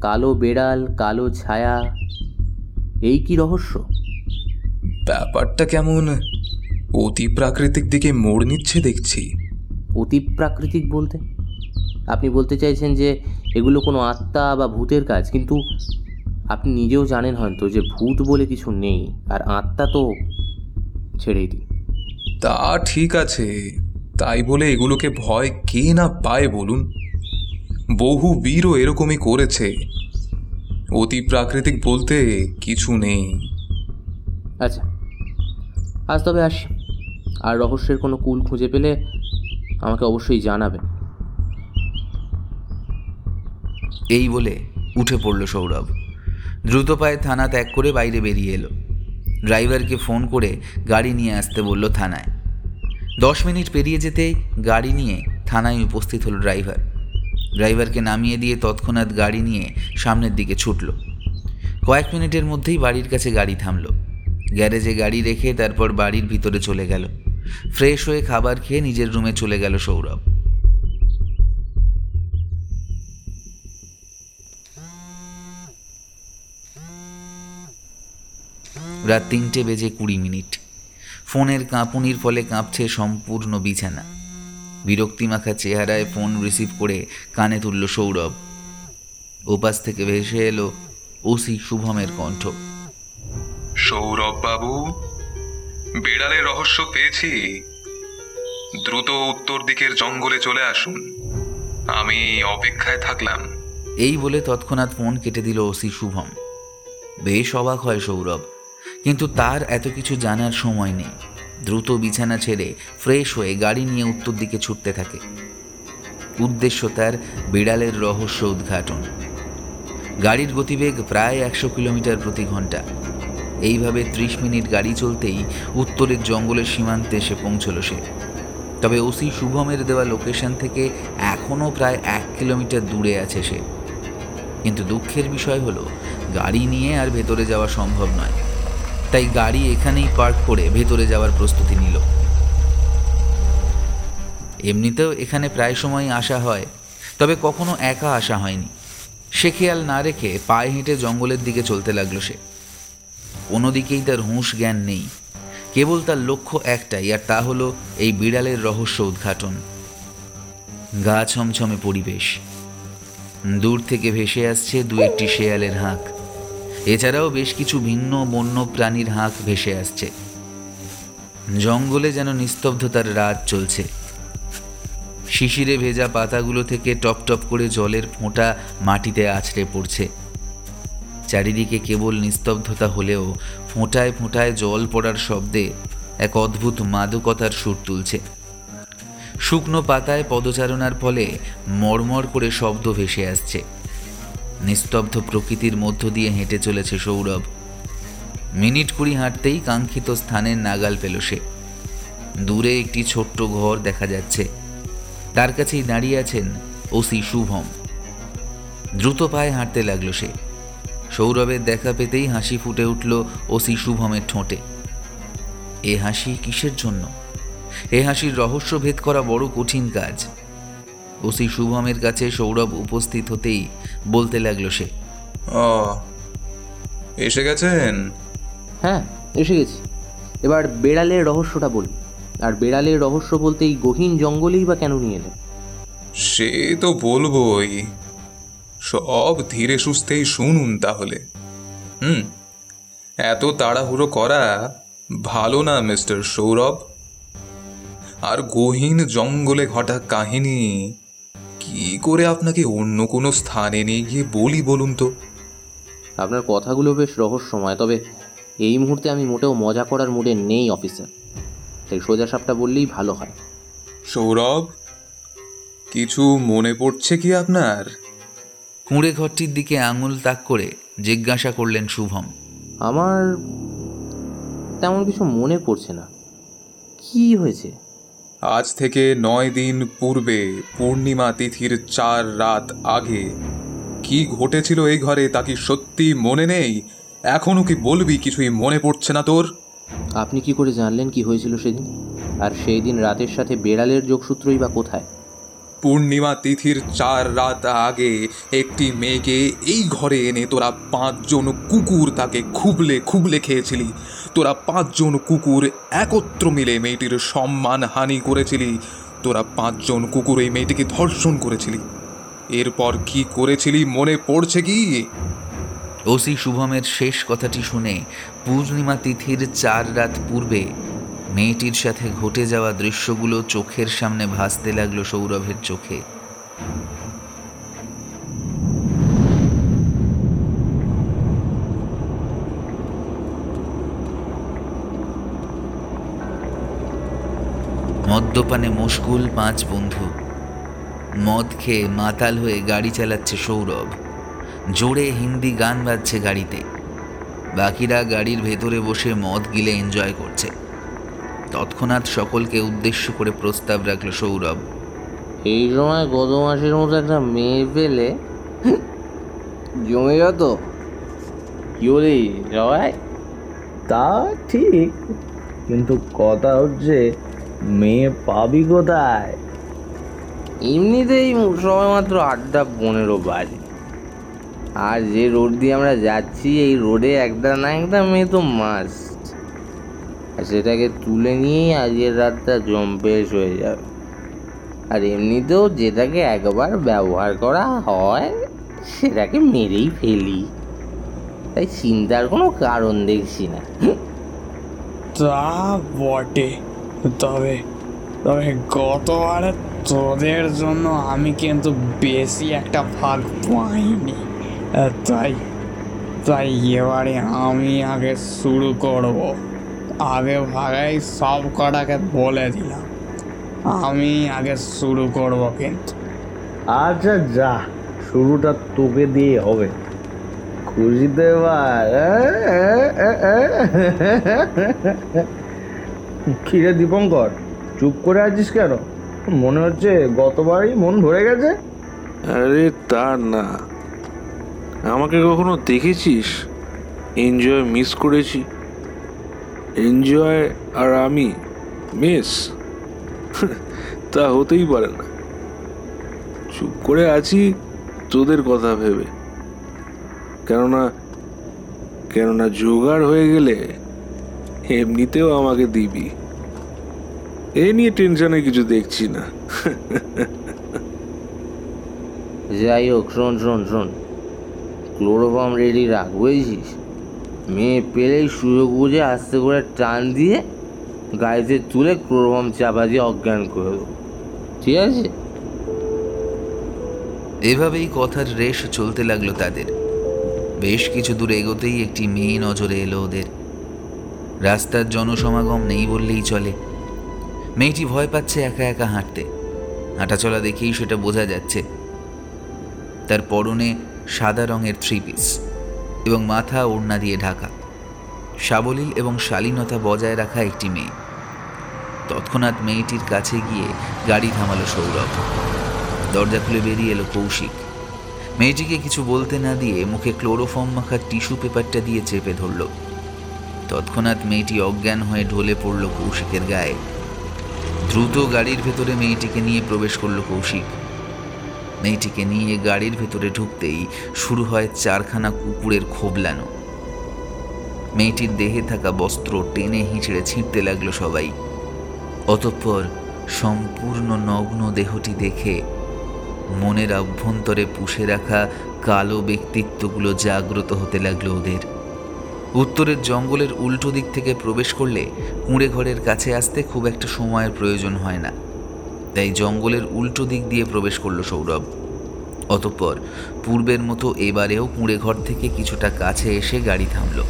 কালো বেড়াল কালো ছায়া এই কি রহস্য? ব্যাপারটা কেমন? অতি প্রাকৃতিক দিকে মোড় নিচ্ছে দেখছি। অতি প্রাকৃতিক বলতে? আপনি বলতে চাইছেন যে এগুলো কোনো আত্মা বা ভূতের কাজ কিন্তু আপনি নিজেও জানেন হয়তো যে ভূত বলে কিছু নেই আর আত্মা তো ছেড়েই দিন তা ঠিক আছে। তাই বলে এগুলোকে ভয় কে না পায় বলুন? বহু বীরও এরকমই করেছে। অতি প্রাকৃতিক বলতে কিছু নেই। আচ্ছা আজ তবে আসি। আর রহস্যের কোনো কুল খুঁজে পেলে আমাকে অবশ্যই জানাবেন এই বলে উঠে পড়ল সৌরভ। দ্রুত পায়ে থানা ত্যাগ করে বাইরে বেরিয়ে এলো। ড্রাইভারকে ফোন করে গাড়ি নিয়ে আসতে বলল থানায়। দশ মিনিট পেরিয়ে যেতেই গাড়ি নিয়ে থানায় উপস্থিত হলো ড্রাইভার। ড্রাইভারকে নামিয়ে দিয়ে তৎক্ষণাৎ গাড়ি নিয়ে সামনের দিকে ছুটল। কয়েক মিনিটের মধ্যেই বাড়ির কাছে গাড়ি থামলো। গ্যারেজে গাড়ি রেখে তারপর বাড়ির ভিতরে চলে গেল। ফ্রেশ হয়ে খাবার খেয়ে নিজের রুমে চলে গেল সৌরভ। রাত তিনটে বেজে কুড়ি মিনিট। ফোনের কাঁপুনির ফলে কাঁপছে সম্পূর্ণ বিছানা। বিরক্তিমাখা চেহারায় ফোন রিসিভ করে কানে তুলল সৌরভ। ওপাশ থেকে ভেসে এলো ওসি শুভমের কণ্ঠ। সৌরভ বাবু বেড়ালের রহস্য পেয়েছি। দ্রুত উত্তর দিকের জঙ্গলে চলে আসুন। আমি অপেক্ষায় থাকলাম। এই বলে তৎক্ষণাৎ ফোন কেটে দিল ওসি শুভম। বেশ অবাক হয় সৌরভ, কিন্তু তার এত কিছু জানার সময় নেই। দ্রুত বিছানা ছেড়ে ফ্রেশ হয়ে গাড়ি নিয়ে উত্তর দিকে ছুটতে থাকে। উদ্দেশ্য তার বিড়ালের রহস্য উদ্ঘাটন। গাড়ির গতিবেগ প্রায় একশো কিলোমিটার প্রতি ঘণ্টা। এইভাবে ত্রিশ মিনিট গাড়ি চলতেই উত্তরের জঙ্গলের সীমান্তে এসে পৌঁছল সে। তবে ওসি শুভমের দেওয়া লোকেশন থেকে এখনও প্রায় এক কিলোমিটার দূরে আছে সে। কিন্তু দুঃখের বিষয় হলো, গাড়ি নিয়ে আর ভেতরে যাওয়া সম্ভব নয়। তাই গাড়ি এখানেই পার্ক করে ভেতরে যাওয়ার প্রস্তুতি নিল। এমনিতেও এখানে প্রায় সময় আসা হয়, তবে কখনো একা আসা হয়নি। সে খেয়াল না রেখে পায়ে হেঁটে জঙ্গলের দিকে চলতে লাগল সে। কোনো দিকেই তার হুঁশ জ্ঞান নেই। কেবল তার লক্ষ্য একটাই, আর তা হলো এই বিড়ালের রহস্য উদ্ঘাটন। গা ছমছমে পরিবেশ। দূর থেকে ভেসে আসছে দু একটি শেয়ালের হাঁক। এছাড়াও বেশ কিছু ভিন্ন বন্য প্রাণীর হাঁক ভেসে আসছে। জঙ্গলে যেন নিস্তব্ধতার রাত চলছে। শিশিরে ভেজা পাতাগুলো থেকে টপ টপ করে জলের ফোঁটা মাটিতে আছড়ে পড়ছে। চারিদিকে কেবল নিস্তব্ধতা হলেও ফোঁটায় ফোঁটায় জল পড়ার শব্দে এক অদ্ভুত মাদকতার সুর তুলছে। শুকনো পাতায় পদচারণার ফলে মরমর করে শব্দ ভেসে আসছে। নিস্তব্ধ প্রকৃতির মধ্য দিয়ে হেঁটে চলেছে সৌরভ। মিনিট কুড়ি হাঁটতেই কাঙ্ক্ষিত স্থানের নাগাল পেল সে। দূরে একটি ছোট্ট ঘর দেখা যাচ্ছে। তার কাছেই দাঁড়িয়ে আছেন ওসি শুভম। দ্রুত পায়ে হাঁটতে লাগল সে। সৌরভের দেখা পেতেই হাসি ফুটে উঠল ওসি শুভমের ঠোঁটে। এ হাসি কিসের জন্য? এ হাসির রহস্য ভেদ করা বড় কঠিন কাজ। ওসি শুভমের কাছে সৌরভ উপস্থিত হতেই বলতে লাগল সে ও এসে গেছেন? হ্যাঁ এসে গেছি। এবার বেড়ালের রহস্যটা বলি। আর বেড়ালের রহস্য বলতে এই গহীন জঙ্গলেই বা কেন নিয়ে এলেন? সে তো বলবোই। সব ধীরে সুস্থেই শুনুন তাহলে। হুম এত তাড়াহুড়ো করা ভালো না মিস্টার সৌরভ। আর গহীন জঙ্গলে ঘটা কাহিনী কি করে আপনাকে অন্য কোনো স্থানে নিয়ে গিয়ে বলি বলুন তো? আপনার কথাগুলো বেশ রহস্যময় তবে এই মুহূর্তে আমি মোটেও মজা করার মুডে নেই অফিসার তাই সোজা সাপটা বললেই ভালো হয়। সৌরভ কিছু মনে পড়ছে কি আপনার? কুঁড়ে ঘরটির দিকে আঙুল তাক করে জিজ্ঞাসা করলেন শুভম। আমার তেমন কিছু মনে পড়ছে না। কি হয়েছে? আজ থেকে নয় দিন পূর্বে পূর্ণিমা তিথির চার রাত আগে কি ঘটেছিল এই ঘরে তা কি সত্যি মনে নেই? এখনও কি বলবি কিছুই মনে পড়ছে না তোর? আপনি কি করে জানলেন কি হয়েছিল সেদিন? আর সেই দিন রাতের সাথে বেড়ালের যোগসূত্রই বা কোথায়? পূর্ণিমা তিথির চার রাত আগে একটি মেয়েকে এই ঘরে এনে তোরা পাঁচজন কুকুর তাকে খুবলে খুবলে খেয়েছিলি। তোরা পাঁচজন কুকুর একত্র মিলে মেয়েটির সম্মান হানি করেছিলি। তোরা পাঁচজন কুকুর এই মেয়েটিকে ধর্ষণ করেছিলি। এরপর কি করেছিলি মনে পড়ছে কি? ওসি শুভমের শেষ কথাটি শুনে পূর্ণিমা তিথির চার রাত পূর্বে মেয়েটির সাথে ঘটে যাওয়া দৃশ্যগুলো চোখের সামনে ভাসতে লাগল সৌরভের চোখে। মদ্যপানে মুশকুল পাঁচ বন্ধু। মদ খেয়ে মাতাল হয়ে গাড়ি চালাচ্ছে সৌরভ। জোরে হিন্দি গান বাজছে গাড়িতে। বাকিরা গাড়ির ভেতরে বসে মদ গিলে এনজয় করছে। তৎক্ষণাৎ সকলকে উদ্দেশ্য করে প্রস্তাব রাখল সৌরভ। এই সময় গত মাসের মতো একটা মেয়ে পেলে? জমে যত। কি বলি সবাই তা ঠিক কিন্তু কথা হচ্ছে মেয়ে পাবি কোথায়? এমনিতেই সবাই মাত্র আটটা পনেরো বাজে। আর যে রোড দিয়ে আমরা যাচ্ছি এই রোডে একটা না একটা মেয়ে তো মাস্ট আর সেটাকে তুলে নিয়েই আজকের রাতটা জম্পেশ হয়ে যাবে। আর এমনিতেও যেটাকে একবার ব্যবহার করা হয়, সেটাকে মেরেই ফেলি। তাই চিন্তার কোনো কারণ দেখছি না। তা বটে। তবে তবে গতবারে তোদের জন্য আমি কিন্তু বেশি একটা ভাগ পাইনি। তাই তাই এবারে আমি আগে শুরু করব। আগে ভাগাই সব কটাকে বলে দিলাম আমি আগে শুরু করব কিন্তু আচ্ছা যা শুরুটা তোকে দিয়ে হবে খুশিতে কিরে দীপঙ্কর চুপ করে আছিস কেন মনে হচ্ছে গতবারই মন ভরে গেছে আরে তা না আমাকে কখনো দেখেছিস এনজয় মিস করেছি এনজয় আর আমি মিস তা হতেই পারে না। চুপ করে আছি তোদের কথা ভেবে। কেননা কেননা জোগাড় হয়ে গেলে এমনিতেও আমাকে দিবি। এ নিয়ে টেনশনে কিছু দেখছি না। যাই হোক, শোন শোন শোন। ক্লোরোফর্ম রেডি রাখ মেয়ে পেলেই সুযোগ বুঝে আস্তে করে টান দিয়ে গাড়িতে তুলে ক্লোরোফর্ম চাপা দিয়ে অজ্ঞান করে দেবো। ঠিক আছে? এভাবেই কথার রেশ চলতে লাগল তাদের। বেশ কিছু দূর এগোতেই একটি মেয়ে নজরে এলো ওদের। রাস্তার জনসমাগম নেই বললেই চলে। মেয়েটি ভয় পাচ্ছে একা একা হাঁটতে। হাঁটাচলা দেখেই সেটা বোঝা যাচ্ছে। তার পরনে সাদা রঙের থ্রি পিস। এবং মাথা ওড়না দিয়ে ঢাকা। সাবলীল এবং শালীনতা বজায় রাখা একটি মেয়ে। তৎক্ষণাৎ মেয়েটির কাছে গিয়ে গাড়ি থামালো সৌরভ। দরজা খুলে বেরিয়ে এলো কৌশিক। মেয়েটিকে কিছু বলতে না দিয়ে মুখে ক্লোরোফর্ম মাখা টিস্যু পেপারটা দিয়ে চেপে ধরল। তৎক্ষণাৎ মেয়েটি অজ্ঞান হয়ে ঢলে পড়ল কৌশিকের গায়ে। দ্রুত গাড়ির ভেতরে মেয়েটিকে নিয়ে প্রবেশ করল কৌশিক। মেয়েটিকে নিয়ে গাড়ির ভেতরে ঢুকতেই শুরু হয় চারখানা কুকুরের খোবলানো। মেয়েটির দেহে থাকা বস্ত্র টেনে হিঁচড়ে ছিঁড়তে লাগল সবাই। অতঃপর সম্পূর্ণ নগ্ন দেহটি দেখে মনের অভ্যন্তরে পুষে রাখা কালো ব্যক্তিত্বগুলো জাগ্রত হতে লাগল ওদের। উত্তরের জঙ্গলের উল্টো দিক থেকে প্রবেশ করলে কুঁড়ে ঘরের কাছে আসতে খুব একটা সময়ের প্রয়োজন হয় না। তাই জঙ্গলের উল্টো দিক দিয়ে প্রবেশ করল সৌরভ। অতঃপর পূর্বের মতো এবারেও কুঁড়ে ঘর থেকে কিছুটা কাছে এসে গাড়ি থামলো।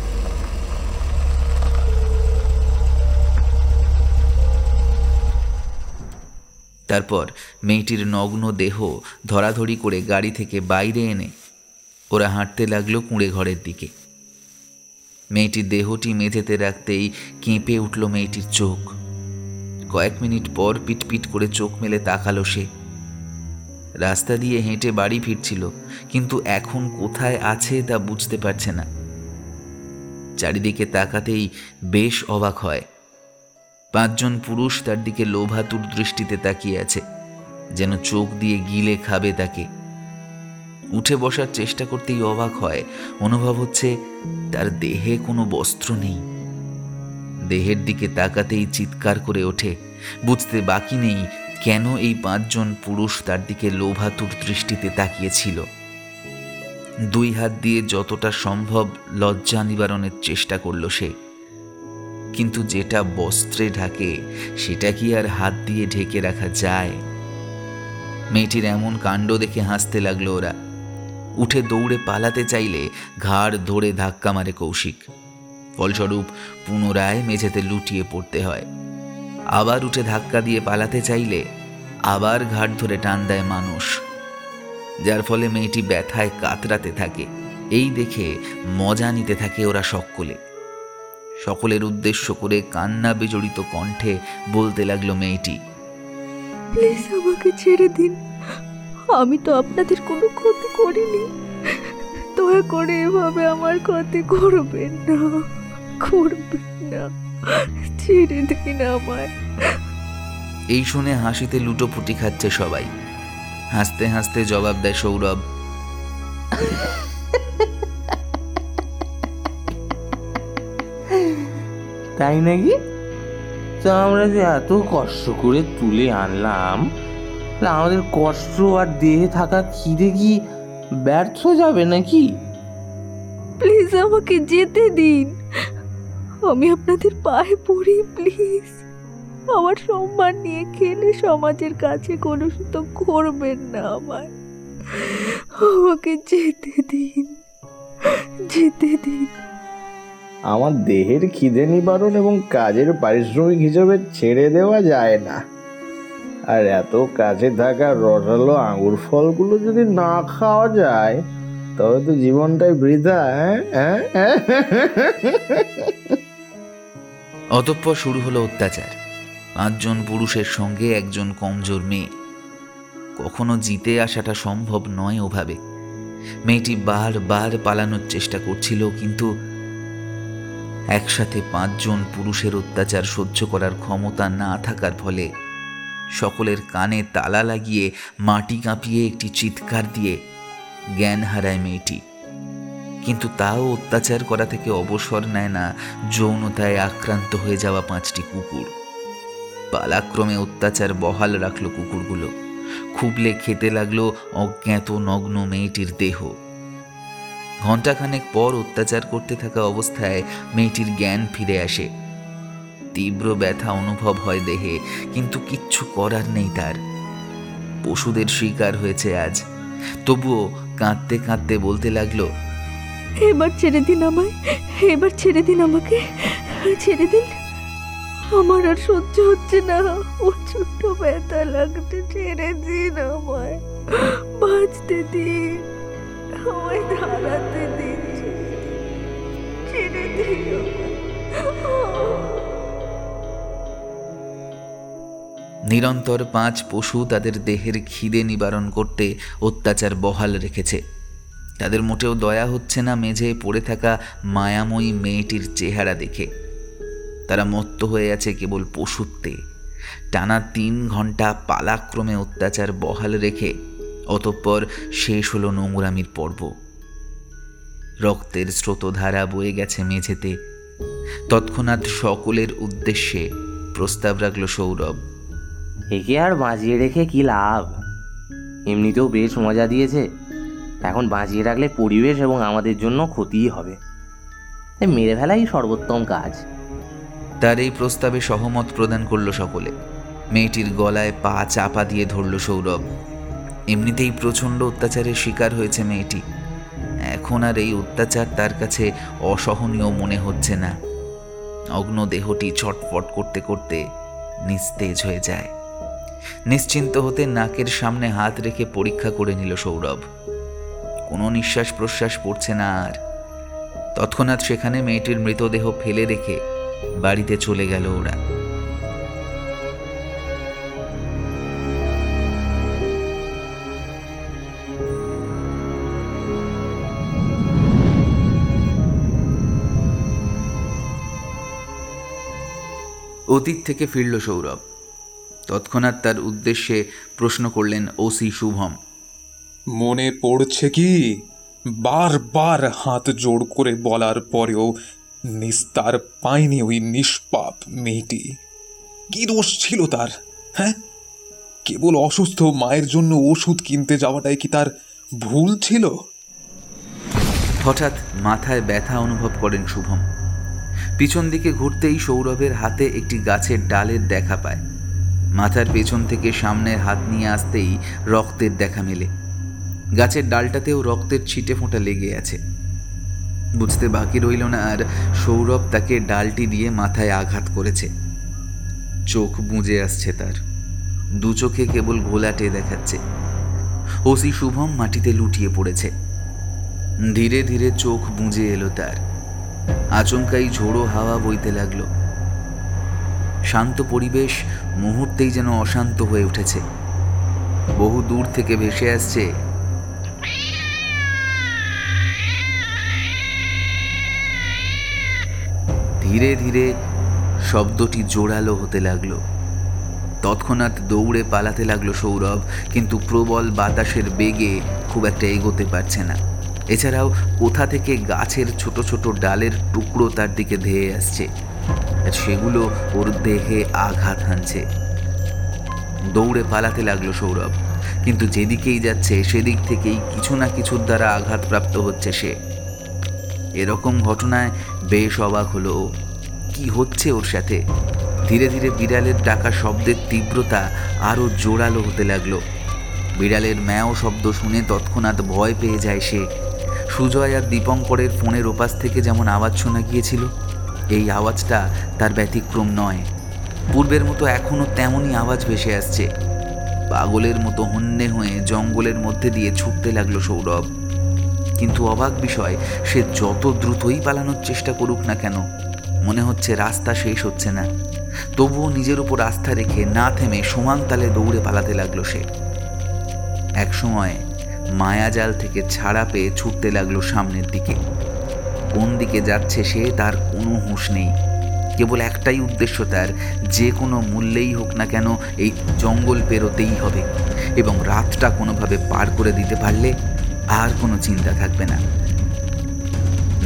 তারপর মেয়েটির নগ্ন দেহ ধরাধরি করে গাড়ি থেকে বাইরে এনে ওরা হাঁটতে লাগল কুঁড়ে ঘরের দিকে। মেয়েটির দেহটি মেঝেতে রাখতেই কেঁপে উঠল মেয়েটির চোখ। কয়েক মিনিট পর পিটপিট করে চোখ মেলে তাকালো সে। রাস্তা দিয়ে হেঁটে বাড়ি ফিরছিল, কিন্তু এখন কোথায় আছে তা বুঝতে পারছে না। চারিদিকে তাকাতেই বেশ অবাক হয়। পাঁচজন পুরুষ তার দিকে লোভাতুর দৃষ্টিতে তাকিয়ে আছে, যেন চোখ দিয়ে গিলে খাবে তাকে। উঠে বসার চেষ্টা করতেই অবাক হয়, অনুভব হচ্ছে তার দেহে কোনো বস্ত্র নেই। দেহের দিকে তাকাতেই চিৎকার করে ওঠে। বুঝতে বাকি নেই কেন এই পাঁচজন পুরুষ তার দিকে লোভাতুর দৃষ্টিতে তাকিয়েছিল। দুই হাত দিয়ে যতটা সম্ভব লজ্জা নিবারণের চেষ্টা করল সে। কিন্তু যেটা বস্ত্রে ঢাকে, সেটা কি আর হাত দিয়ে ঢেকে রাখা যায়? মেয়েটির এমন কাণ্ড দেখে হাসতে লাগল ওরা। উঠে দৌড়ে পালাতে চাইলে ঘাড় ধরে ধাক্কা মারে কৌশিক। ফলস্বরূপ পুনরায় মেঝেতে লুটিয়ে পড়তে হয়। আবার উঠে ধাক্কা দিয়ে পালাতে চাইলে আবার ঘাট ধরে টান দেয় মানুষ। যার ফলে মেয়েটি ব্যথায় কাতরাতে থাকে। এই দেখে মজা নিতে থাকে ওরা সকলে। সকলের উদ্দেশ্য করে কান্না বিজড়িত কণ্ঠে বলতে লাগল মেয়েটি, প্লিজ আমাকে ছেড়ে দিন। আমি তো আপনাদের কোনো ক্ষতি করিনি। দয়া করে এভাবে আমার ক্ষতি করবেন না। করবেন না। ছেড়ে দিন আমায়। এই শুনে হাসিতে লুটোপুটি খাচ্ছে সবাই। হাসতে হাসতে জবাব দেয় সৌরভ। তাই নাকি? তা আমরা যে এত কষ্ট করে তুলে আনলাম তা আমাদের কষ্ট আর দেহে থাকা খিদে কি ব্যর্থ যাবে নাকি? প্লিজ আমাকে যেতে দিন। আমি আপনাদের পায়ে পড়ি প্লিজ আমার সম্মান নিয়ে খেলে সমাজের কাছে কোনো কলুষিত করবেন না আমায়। আমাকে যেতে দিন যেতে দিন। আমার দেহের খিদে নিবারণ এবং কাজের পারিশ্রমিক হিসেবে ছেড়ে দেওয়া যায় না। আর এত কাছে থাকা রসালো আঙুর ফলগুলো যদি না খাওয়া যায়, তবে তো জীবনটাই বৃথা হ্যাঁ? হ্যাঁ? অতঃপর শুরু হলো অত্যাচার। পাঁচজন পুরুষের সঙ্গে একজন কমজোর মেয়ে। কখনো জিতে আসাটা সম্ভব নয় ওভাবে। মেয়েটি বারবার পালানোর চেষ্টা করছিল, কিন্তু একসাথে পাঁচজন পুরুষের অত্যাচার সহ্য করার ক্ষমতা না থাকার ফলে সকলের কানে তালা লাগিয়ে মাটি কাঁপিয়ে একটি চিৎকার দিয়ে জ্ঞান হারায় মেয়েটি। কিন্তু তাও অত্যাচার করা থেকে অবসর নেয় না। যৌনতায় আক্রান্ত হয়ে যাওয়া পাঁচটি কুকুর। পালাক্রমে অত্যাচার বহাল রাখল কুকুরগুলো। খুবলে খেতে লাগল অজ্ঞাত নগ্ন মেয়েটির দেহ। ঘণ্টাখানেক পর অত্যাচার করতে থাকা অবস্থায় মেয়েটির জ্ঞান ফিরে আসে। তীব্র ব্যথা অনুভব হয় দেহে, কিন্তু কিচ্ছু করার নেই তার। পশুদের শিকার হয়েছে আজ। তবুও কাঁদতে কাঁদতে বলতে লাগল এবার ছেড়ে দিন আমায়, এবার ছেড়ে দিন আমাকে, ছেড়ে দিন। আমার আর সহ্য হচ্ছে না। ও ছোট ব্যথা লাগছে, ছেড়ে দিন আমায়। বাঁচতে দিন, আমায় দাঁড়াতে দিন, ছেড়ে দিন নিরন্তর পাঁচ পশু তাদের দেহের খিদে নিবারণ করতে অত্যাচার বহাল রেখেছে। তাদের মোটেও দয়া হচ্ছে না মেঝে পড়ে থাকা মায়াময়ী মেয়েটির চেহারা দেখে। তারা মত্ত হয়ে আছে কেবল পশুত্বে। টানা তিন ঘণ্টা পালাক্রমে অত্যাচার বহাল রেখে অতঃপর শেষ হলো নোংরামির পর্ব। রক্তের স্রোতধারা বয়ে গেছে মেঝেতে। তৎক্ষণাৎ সকলের উদ্দেশ্যে প্রস্তাব রাখল সৌরভ। একে আর বাঁচিয়ে রেখে কি লাভ? এমনিতেও বেশ মজা দিয়েছে। এখন বাঁচিয়ে রাখলে পরিবেশ এবং আমাদের জন্য ক্ষতিই হবে। তাই মেরে ফেলাই সর্বোত্তম কাজ। তার এই প্রস্তাবে সহমত প্রদান করল সকলে। মেয়েটির গলায় পা চাপা দিয়ে ধরল সৌরভ। এমনিতেই প্রচণ্ড অত্যাচারের শিকার হয়েছে মেয়েটি। এখন আর এই অত্যাচার তার কাছে অসহনীয় মনে হচ্ছে না। অগ্ন দেহটি ছটফট করতে করতে নিস্তেজ হয়ে যায়। নিশ্চিন্ত হতে নাকের সামনে হাত রেখে পরীক্ষা করে নিল সৌরভ। কোনো নিঃশ্বাস প্রশ্বাস পড়ছে না আর। তৎক্ষণাৎ সেখানে মেয়েটির মৃতদেহ ফেলে রেখে বাড়িতে চলে গেল ওরা। অতীত থেকে ফিরল সৌরভ। তৎক্ষণাৎ তার উদ্দেশ্যে প্রশ্ন করলেন, ওসি, শুভম। মনে পড়ছে কি? বারবার হাত জোড় করে বলার পরেও নিস্তার পায়নি ওই নিষ্পাপ মেয়েটি। কি দোষ ছিল তার হ্যাঁ? কেবল অসুস্থ মায়ের জন্য ওষুধ কিনতে যাওয়াটাই কি তার ভুল ছিল? হঠাৎ মাথায় ব্যথা অনুভব করেন শুভম। পিছন দিকে ঘুরতেই সৌরভের হাতে একটি গাছের ডালের দেখা পায়। মাথার পেছন থেকে সামনের হাত নিয়ে আসতেই রক্তের দেখা মেলে। গাছের ডালটাতেও রক্তের ছিটে ফোঁটা লেগে আছে। বুঝতে বাকি রইল না আর সৌরভ তাকে ডালটি দিয়ে মাথায় আঘাত করেছে। চোখ বুঁজে আসছে তার। দু চোখে কেবল ঘোলাটে দেখাচ্ছে। ওসি শুভম মাটিতে লুটিয়ে পড়েছে। ধীরে ধীরে চোখ বুঁজে এলো তার। আচমকাই ঝোড়ো হাওয়া বইতে লাগল। শান্ত পরিবেশ মুহূর্তেই যেন অশান্ত হয়ে উঠেছে। বহু দূর থেকে ভেসে আসছে ধীরে ধীরে শব্দটি জোরালো হতে লাগল। তৎক্ষণাৎ দৌড়ে পালাতে লাগল সৌরভ, কিন্তু প্রবল বাতাসের বেগে খুব একটা এগোতে পারছে না। এছাড়াও কোথা থেকে গাছের ছোট ছোট ডালের টুকরো তার দিকে ধেয়ে আসছে, আর সেগুলো ওর দেহে আঘাত হানছে। দৌড়ে পালাতে লাগল সৌরভ, কিন্তু যেদিকেই যাচ্ছে সেদিক থেকেই কিছু না কিছুর দ্বারা আঘাতপ্রাপ্ত হচ্ছে সে। এরকম ঘটনায় বেশ অবাক হলো। কি হচ্ছে ওর সাথে? ধীরে ধীরে বিড়ালের ডাকা শব্দের তীব্রতা আরও জোরালো হতে লাগল। বিড়ালের ম্যাও শব্দ শুনে তৎক্ষণাৎ ভয় পেয়ে যায় সে। সুজয় আর দীপঙ্করের ফোনের ওপাশ থেকে যেমন আওয়াজ শোনা গিয়েছিল, এই আওয়াজটা তার ব্যতিক্রম নয়। পূর্বের মতো এখনও তেমনই আওয়াজ ভেসে আসছে। পাগলের মতো হন্যে হয়ে জঙ্গলের মধ্যে দিয়ে ছুটতে লাগল সৌরভ। কিন্তু অবাক বিষয়, সে যত দ্রুতই পালানোর চেষ্টা করুক না কেন, মনে হচ্ছে রাস্তা শেষ হচ্ছে না। তবুও নিজের উপর আস্থা রেখে না থেমে সমান তালে দৌড়ে পালাতে লাগল সে। একসময় মায়াজাল থেকে ছাড়া পেয়ে ছুটতে লাগল সামনের দিকে। কোন দিকে যাচ্ছে সে তার কোনো হুঁশ নেই। কেবল একটাই উদ্দেশ্য তার, যে কোনো মূল্যেই হোক না কেন এই জঙ্গল পেরোতেই হবে এবং রাতটা কোনোভাবে পার করে দিতে পারলে আর কোনো চিন্তা থাকবে না।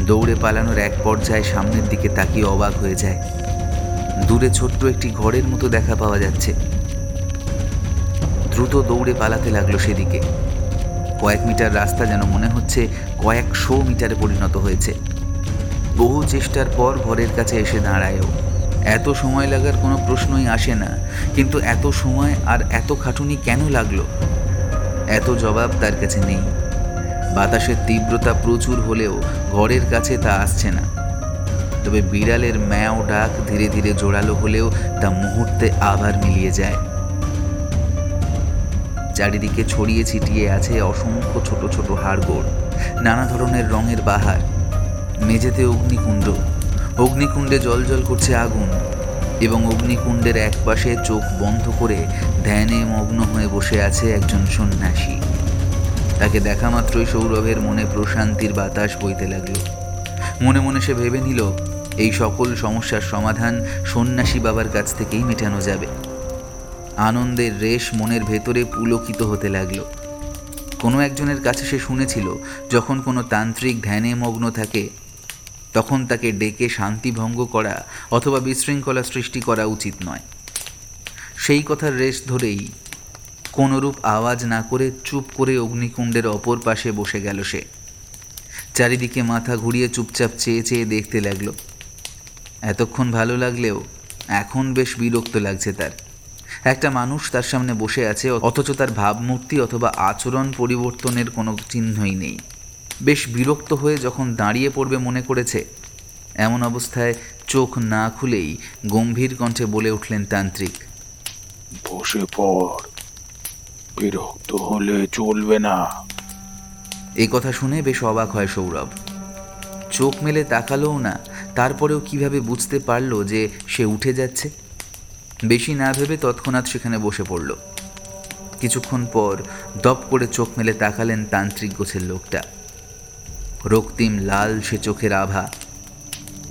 দৌড়ে পালানোর এক পর্যায়ে সামনের দিকে তাকিয়ে অবাক হয়ে যায়। দূরে ছোট্ট একটি ঘরের মতো দেখা পাওয়া যাচ্ছে। দ্রুত দৌড়ে পালাতে লাগল সেদিকে। কয়েক মিটার রাস্তা যেন মনে হচ্ছে কয়েকশো মিটারে পরিণত হয়েছে। বহু চেষ্টার পর ঘরের কাছে এসে দাঁড়ায়ও এত সময় লাগার কোনো প্রশ্নই আসে না, কিন্তু এত সময় আর এত খাটুনি কেন লাগল? এত জবাব তার কাছে নেই। বাতাসের তীব্রতা প্রচুর হলেও ঘরের কাছে তা আসছে না। তবে বিড়ালের ম্যাও ডাক ধীরে ধীরে জোরালো হলেও তা মুহূর্তে আবার মিলিয়ে যায়। চারিদিকে ছড়িয়ে ছিটিয়ে আছে অসংখ্য ছোট ছোট হাড়গোড়, নানা ধরনের রঙের বাহার। মেঝেতে অগ্নিকুণ্ড, অগ্নিকুণ্ডে জল জল করছে আগুন এবং অগ্নিকুণ্ডের একপাশে চোখ বন্ধ করে ধ্যানে মগ্ন হয়ে বসে আছে একজন সন্ন্যাসী। তাকে দেখা মাত্রই সৌরভের মনে প্রশান্তির বাতাস বইতে লাগল। মনে মনে সে ভেবে নিল, এই সকল সমস্যার সমাধান সন্ন্যাসী বাবার কাছ থেকেই মেটানো যাবে। আনন্দের রেশ মনের ভেতরে পুলকিত হতে লাগল। কোনো একজনের কাছে সে শুনেছিল, যখন কোনো তান্ত্রিক ধ্যানে মগ্ন থাকে, তখন তাকে ডেকে শান্তি ভঙ্গ করা অথবা বিশৃঙ্খলা সৃষ্টি করা উচিত নয়। সেই কথার রেশ ধরেই কোনোরূপ আওয়াজ না করে চুপ করে অগ্নিকুণ্ডের অপর পাশে বসে গেল সে। চারিদিকে মাথা ঘুরিয়ে চুপচাপ চেয়ে চেয়ে দেখতে লাগল। এতক্ষণ ভালো লাগলেও এখন বেশ বিরক্ত লাগছে তার। একটা মানুষ তার সামনে বসে আছে, অথচ তার ভাবমূর্তি অথবা আচরণ পরিবর্তনের কোনো চিহ্নই নেই। বেশ বিরক্ত হয়ে যখন দাঁড়িয়ে পড়বে মনে করেছে, এমন অবস্থায় চোখ না খুলেই গম্ভীর কণ্ঠে বলে উঠলেন তান্ত্রিক, বসে পড়। বিরক্ত হলে চলবে না। এই কথা শুনে বেশ অবাক হয় সৌরভ। চোখ মেলে তাকালোও না, তারপরেও কীভাবে বুঝতে পারল যে সে উঠে যাচ্ছে? বেশি না ভেবে তৎক্ষণাৎ সেখানে বসে পড়ল। কিছুক্ষণ পর দপ করে চোখ মেলে তাকালেন তান্ত্রিক গোছের লোকটা। রক্তিম লাল সে চোখের আভা,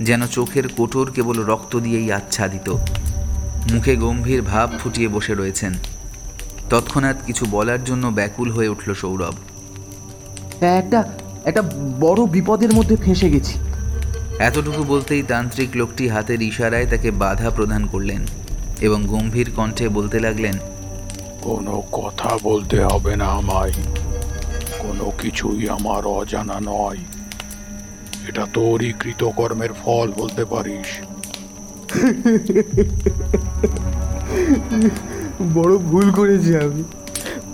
যেন চোখের কোটর কেবল রক্ত দিয়েই আচ্ছাদিত। মুখে গম্ভীর ভাব ফুটিয়ে বসে রয়েছেন। তৎক্ষণাৎ কিছু বলার জন্য ব্যাকুল হয়ে উঠল সৌরভ। একটা একটা বড় বিপদের মধ্যে ফেঁসে গেছি। এতটুকু বলতেই তান্ত্রিক লোকটি হাতের ইশারায় তাকে বাধা প্রদান করলেন এবং গম্ভীর কণ্ঠে বলতে লাগলেন কোনো কথা বলতে হবে না আমায়। কোনো কিছুই আমার অজানা নয়। এটা তোরই কৃতকর্মের ফল বলতে পারিস। বড় ভুল করেছি আমি।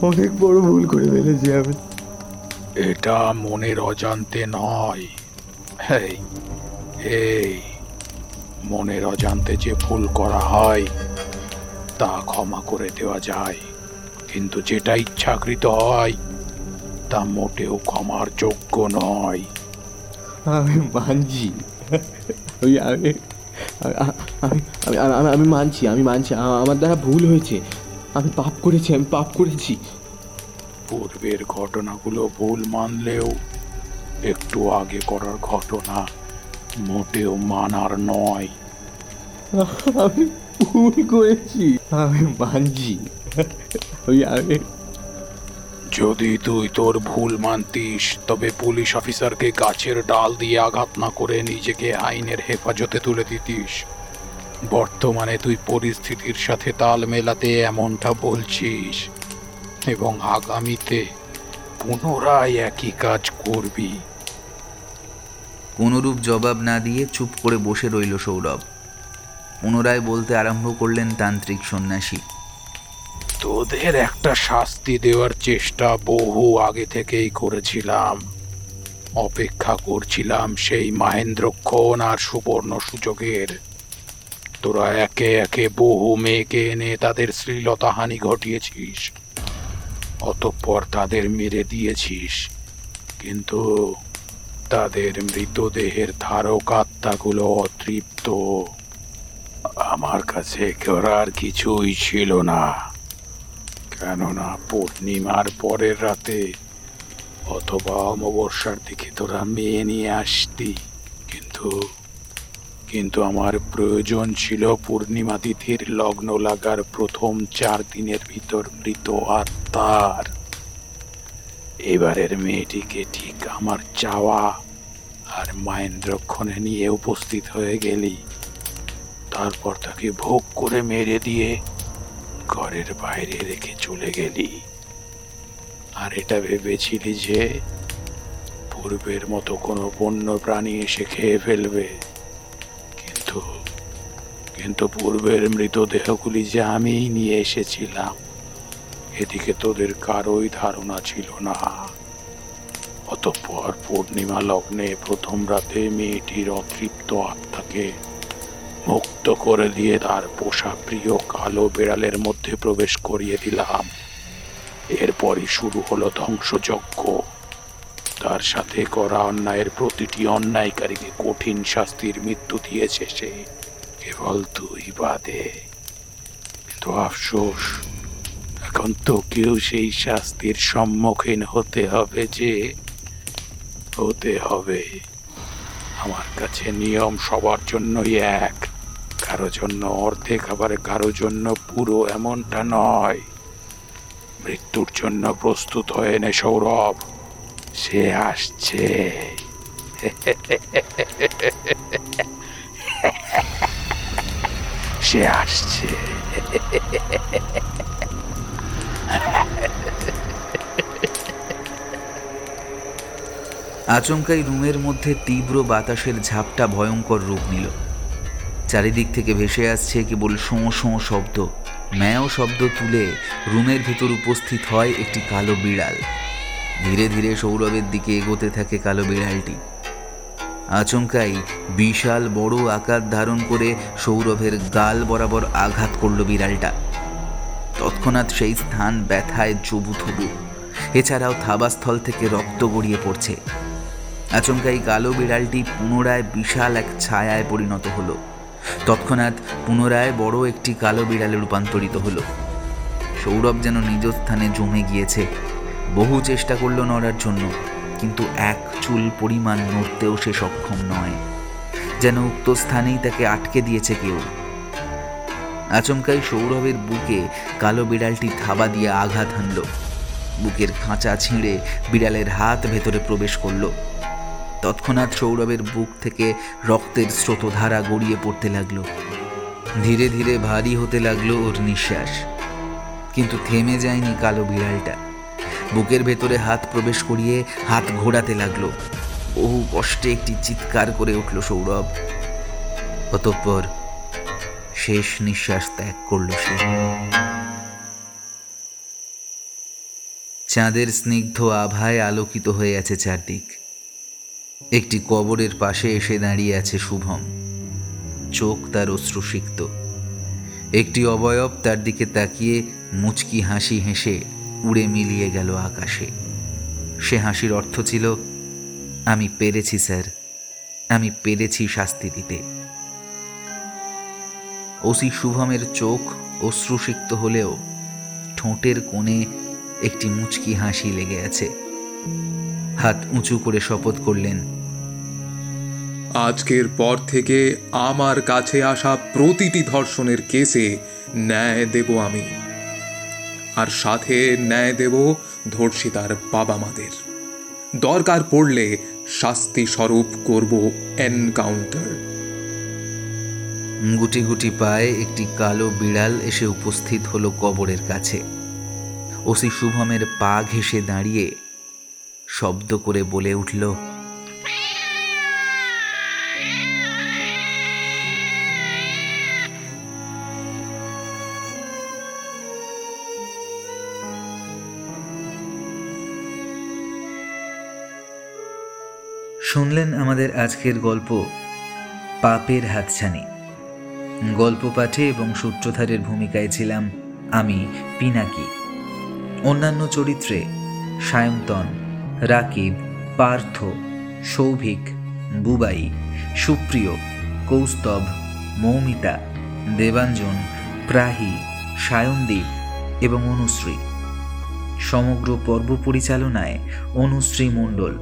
অনেক বড় ভুল করে ফেলেছি আমি। এটা মনের অজান্তে নয়। এই এই মনের অজান্তে যে ভুল করা হয় তা ক্ষমা করে দেওয়া যায়। কিন্তু যেটা ইচ্ছাকৃত হয় তা মোটেও ক্ষমার যোগ্য নয়। আমি মানছি। আমি আমি আমি আমি মানছি আমি মানছি। আমার দ্বারা ভুল হয়েছে। আমি পাপ করেছি আমি পাপ করেছি। পূর্বের ঘটনাগুলো ভুল মানলেও একটু আগে করার ঘটনা মোটেও মানার নয়। আমি ভুল করেছি। আমি মানছি। ওই আমি যদি তুই তোর ভুল মানতিস, তবে পুলিশ অফিসারকে গাছের ডাল দিয়ে আঘাত না করে নিজেকে আইনের হেফাজতে তুলে দিতিস। বর্তমানে তুই পরিস্থিতির সাথে তাল মেলাতে এমনটা বলছিস, এবং আগামীতে পুনরায় একই কাজ করবি। কোনরূপ জবাব না দিয়ে চুপ করে বসে রইল সৌরভ। পুনরায় বলতে আরম্ভ করলেন তান্ত্রিক সন্ন্যাসী। তোদের একটা শাস্তি দেওয়ার চেষ্টা বহু আগে থেকেই করেছিলাম। অপেক্ষা করছিলাম সেই মাহেন্দ্রক্ষণ আর সুবর্ণ সুযোগের তোরা একে একে বহু মেয়েকে এনে তাদের শ্লীলতাহানি ঘটিয়েছিস, অতঃপর তাদের মেরে দিয়েছিস। কিন্তু তাদের মৃতদেহের ধারক আত্মাগুলো অতৃপ্ত। আমার কাছে করার কিছুই ছিল না। কেননা পূর্ণিমার পরের রাতে অথবা অমাবস্যার দিকে তোরা মেয়ে নিয়ে আসতি। কিন্তু কিন্তু আমার প্রয়োজন ছিল পূর্ণিমা তিথির লগ্ন লাগার প্রথম চার দিনের ভিতর মৃত আত্মার। এবারের মেয়েটিকে ঠিক আমার চাওয়া আর মায়েন্দ্রক্ষণে নিয়ে উপস্থিত হয়ে গেলি। তারপর তাকে ভোগ করে মেরে দিয়ে ঘরের বাইরে রেখে চলে গেলি। আর এটা ভেবেছিলি যে পূর্বের মতো কোনো বন্য প্রাণী এসে খেয়ে ফেলবে। কিন্তু কিন্তু পূর্বের মৃতদেহগুলি যে আমিই নিয়ে এসেছিলাম, এদিকে তোদের কারোই ধারণা ছিল না। অতঃপর পূর্ণিমা লগ্নে প্রথম রাতে মেয়েটির অতৃপ্ত আত্মাকে মুক্ত করে দিয়ে তার পোষা প্রিয় কালো বেড়ালের মধ্যে প্রবেশ করিয়ে দিলাম। এরপরই শুরু হলো ধ্বংসযজ্ঞ। তার সাথে করা অন্যায়ের প্রতিটি অন্যায়কারীকে কঠিন শাস্তির মৃত্যু দিয়েছে সে। কেবল তুই বাদে। তো আফসোস, এখন তোকেও সেই শাস্তির সম্মুখীন হতে হবে যে, হতে হবে। আমার কাছে নিয়ম সবার জন্যই এক। কারও জন্য অর্ধেক আবার কারও জন্য পুরো এমনটা নয়। মৃত্যুর জন্য প্রস্তুত হয়ে নে সৌরভ। সে আসছে। সে আসছে। আচমকাই রুমের মধ্যে তীব্র বাতাসের ঝাপটা ভয়ঙ্কর রূপ নিল। চারিদিক থেকে ভেসে আসছে কেবল শোঁ শোঁ শব্দ। ম্যাও শব্দ তুলে রুমের ভেতর উপস্থিত হয় একটি কালো বিড়াল। ধীরে ধীরে সৌরভের দিকে এগোতে থাকে কালো বিড়ালটি। আচমকাই বিশাল বড় আকার ধারণ করে সৌরভের গাল বরাবর আঘাত করল বিড়ালটা। তৎক্ষণাৎ সেই স্থান ব্যথায় জবু থবু। এছাড়াও থাবাস্থল থেকে রক্ত গড়িয়ে পড়ছে। আচমকাই কালো বিড়ালটি পুনরায় বিশাল এক ছায়ায় পরিণত হলো। তৎক্ষণাৎ পুনরায় বড় একটি কালো বিড়ালে রূপান্তরিত হলো। সৌরভ যেন নিজ স্থানে জমে গিয়েছে। বহু চেষ্টা করল নড়ার জন্য, কিন্তু এক চুল পরিমাণ নড়তেও সে সক্ষম নয়। যেন উক্ত স্থানেই তাকে আটকে দিয়েছে কেউ। আচমকাই সৌরভের বুকে কালো বিড়ালটি থাবা দিয়ে আঘাত হানল। বুকের খাঁচা ছিঁড়ে বিড়ালের হাত ভেতরে প্রবেশ করল। তৎক্ষণাৎ সৌরভের বুক থেকে রক্তের স্রোতধারা গড়িয়ে পড়তে লাগল। ধীরে ধীরে ভারী হতে লাগল ওর নিঃশ্বাস। কিন্তু থেমে যায়নি কালো বিড়ালটা। বুকের ভেতরে হাত প্রবেশ করিয়ে হাত ঘোরাতে লাগল। বহু কষ্টে একটি চিৎকার করে উঠল সৌরভ। অতঃপর শেষ নিঃশ্বাস ত্যাগ করল সে। চাঁদের স্নিগ্ধ আভায় আলোকিত হয়ে আছে চারদিক। একটি কবরের পাশে এসে দাঁড়িয়ে আছে শুভম। চোখ তার অশ্রুসিক্ত একটি অবয়ব তার দিকে তাকিয়ে মুচকি হাসি হেসে উড়ে মিলিয়ে গেল আকাশে। সে হাসির অর্থ ছিল, আমি পেরেছি, স্যার। আমি পেরেছি শাস্তি দিতে। ওসি শুভমের চোখ অশ্রুসিক্ত হলেও ঠোঁটের কোণে একটি মুচকি হাসি লেগে আছে। হাত উঁচু করে শপথ করলেন। আজকের পর থেকে আমার কাছে আসা প্রতিটি ধর্ষণের কেসে ন্যায় দেব আমি। আর সাথে ন্যায় দেব ধর্ষিতার বাবা মাদের। দরকার পড়লে শাস্তি স্বরূপ করব এনকাউন্টার। গুটি গুটি পায়ে একটি কালো বিড়াল এসে উপস্থিত হলো কবরের কাছে। ওসি শুভমের পা ঘেঁষে দাঁড়িয়ে শব্দ করে বলে উঠল, শুনলেন আমাদের আজকের গল্প, পাপের হাতছানি। গল্প পাঠে এবং সূত্রধারের ভূমিকায় ছিলাম আমি, পিনাকি। অন্যান্য চরিত্রে সায়ন্তন রাকিব, পার্থ, সৌভিক, বুবাই, সুপ্রিয়, কৌস্তব, মৌমিতা, দেবাঞ্জন, প্রাহি, সায়নদীপ এবং অনুশ্রী। সমগ্র পর্ব পরিচালনায় অনুশ্রী মণ্ডল।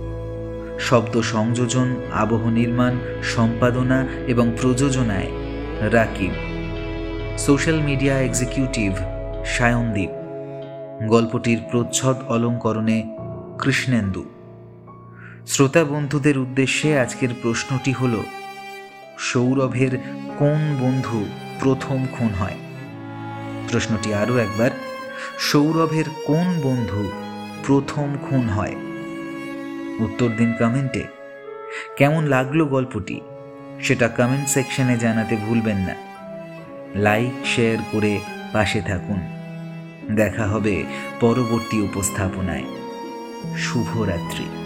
শব্দ সংযোজন, আবহ নির্মাণ, সম্পাদনা এবং প্রযোজনায় Rakib. Social media executive Sayandeep. গল্পটির প্রচ্ছদ অলঙ্করণে কৃষ্ণেন্দু। শ্রোতা বন্ধুদের উদ্দেশ্যে আজকের প্রশ্নটি হল, সৌরভের কোন বন্ধু প্রথম খুন হয়? প্রশ্নটি আরও একবার, সৌরভের কোন বন্ধু প্রথম খুন হয়? উত্তর দিন কমেন্টে। কেমন লাগল গল্পটি? সেটা কমেন্ট সেকশনে জানাতে ভুলবেন না। লাইক, শেয়ার করে পাশে থাকুন। দেখা হবে পরবর্তী উপস্থাপনায়। শুভরাত্রি।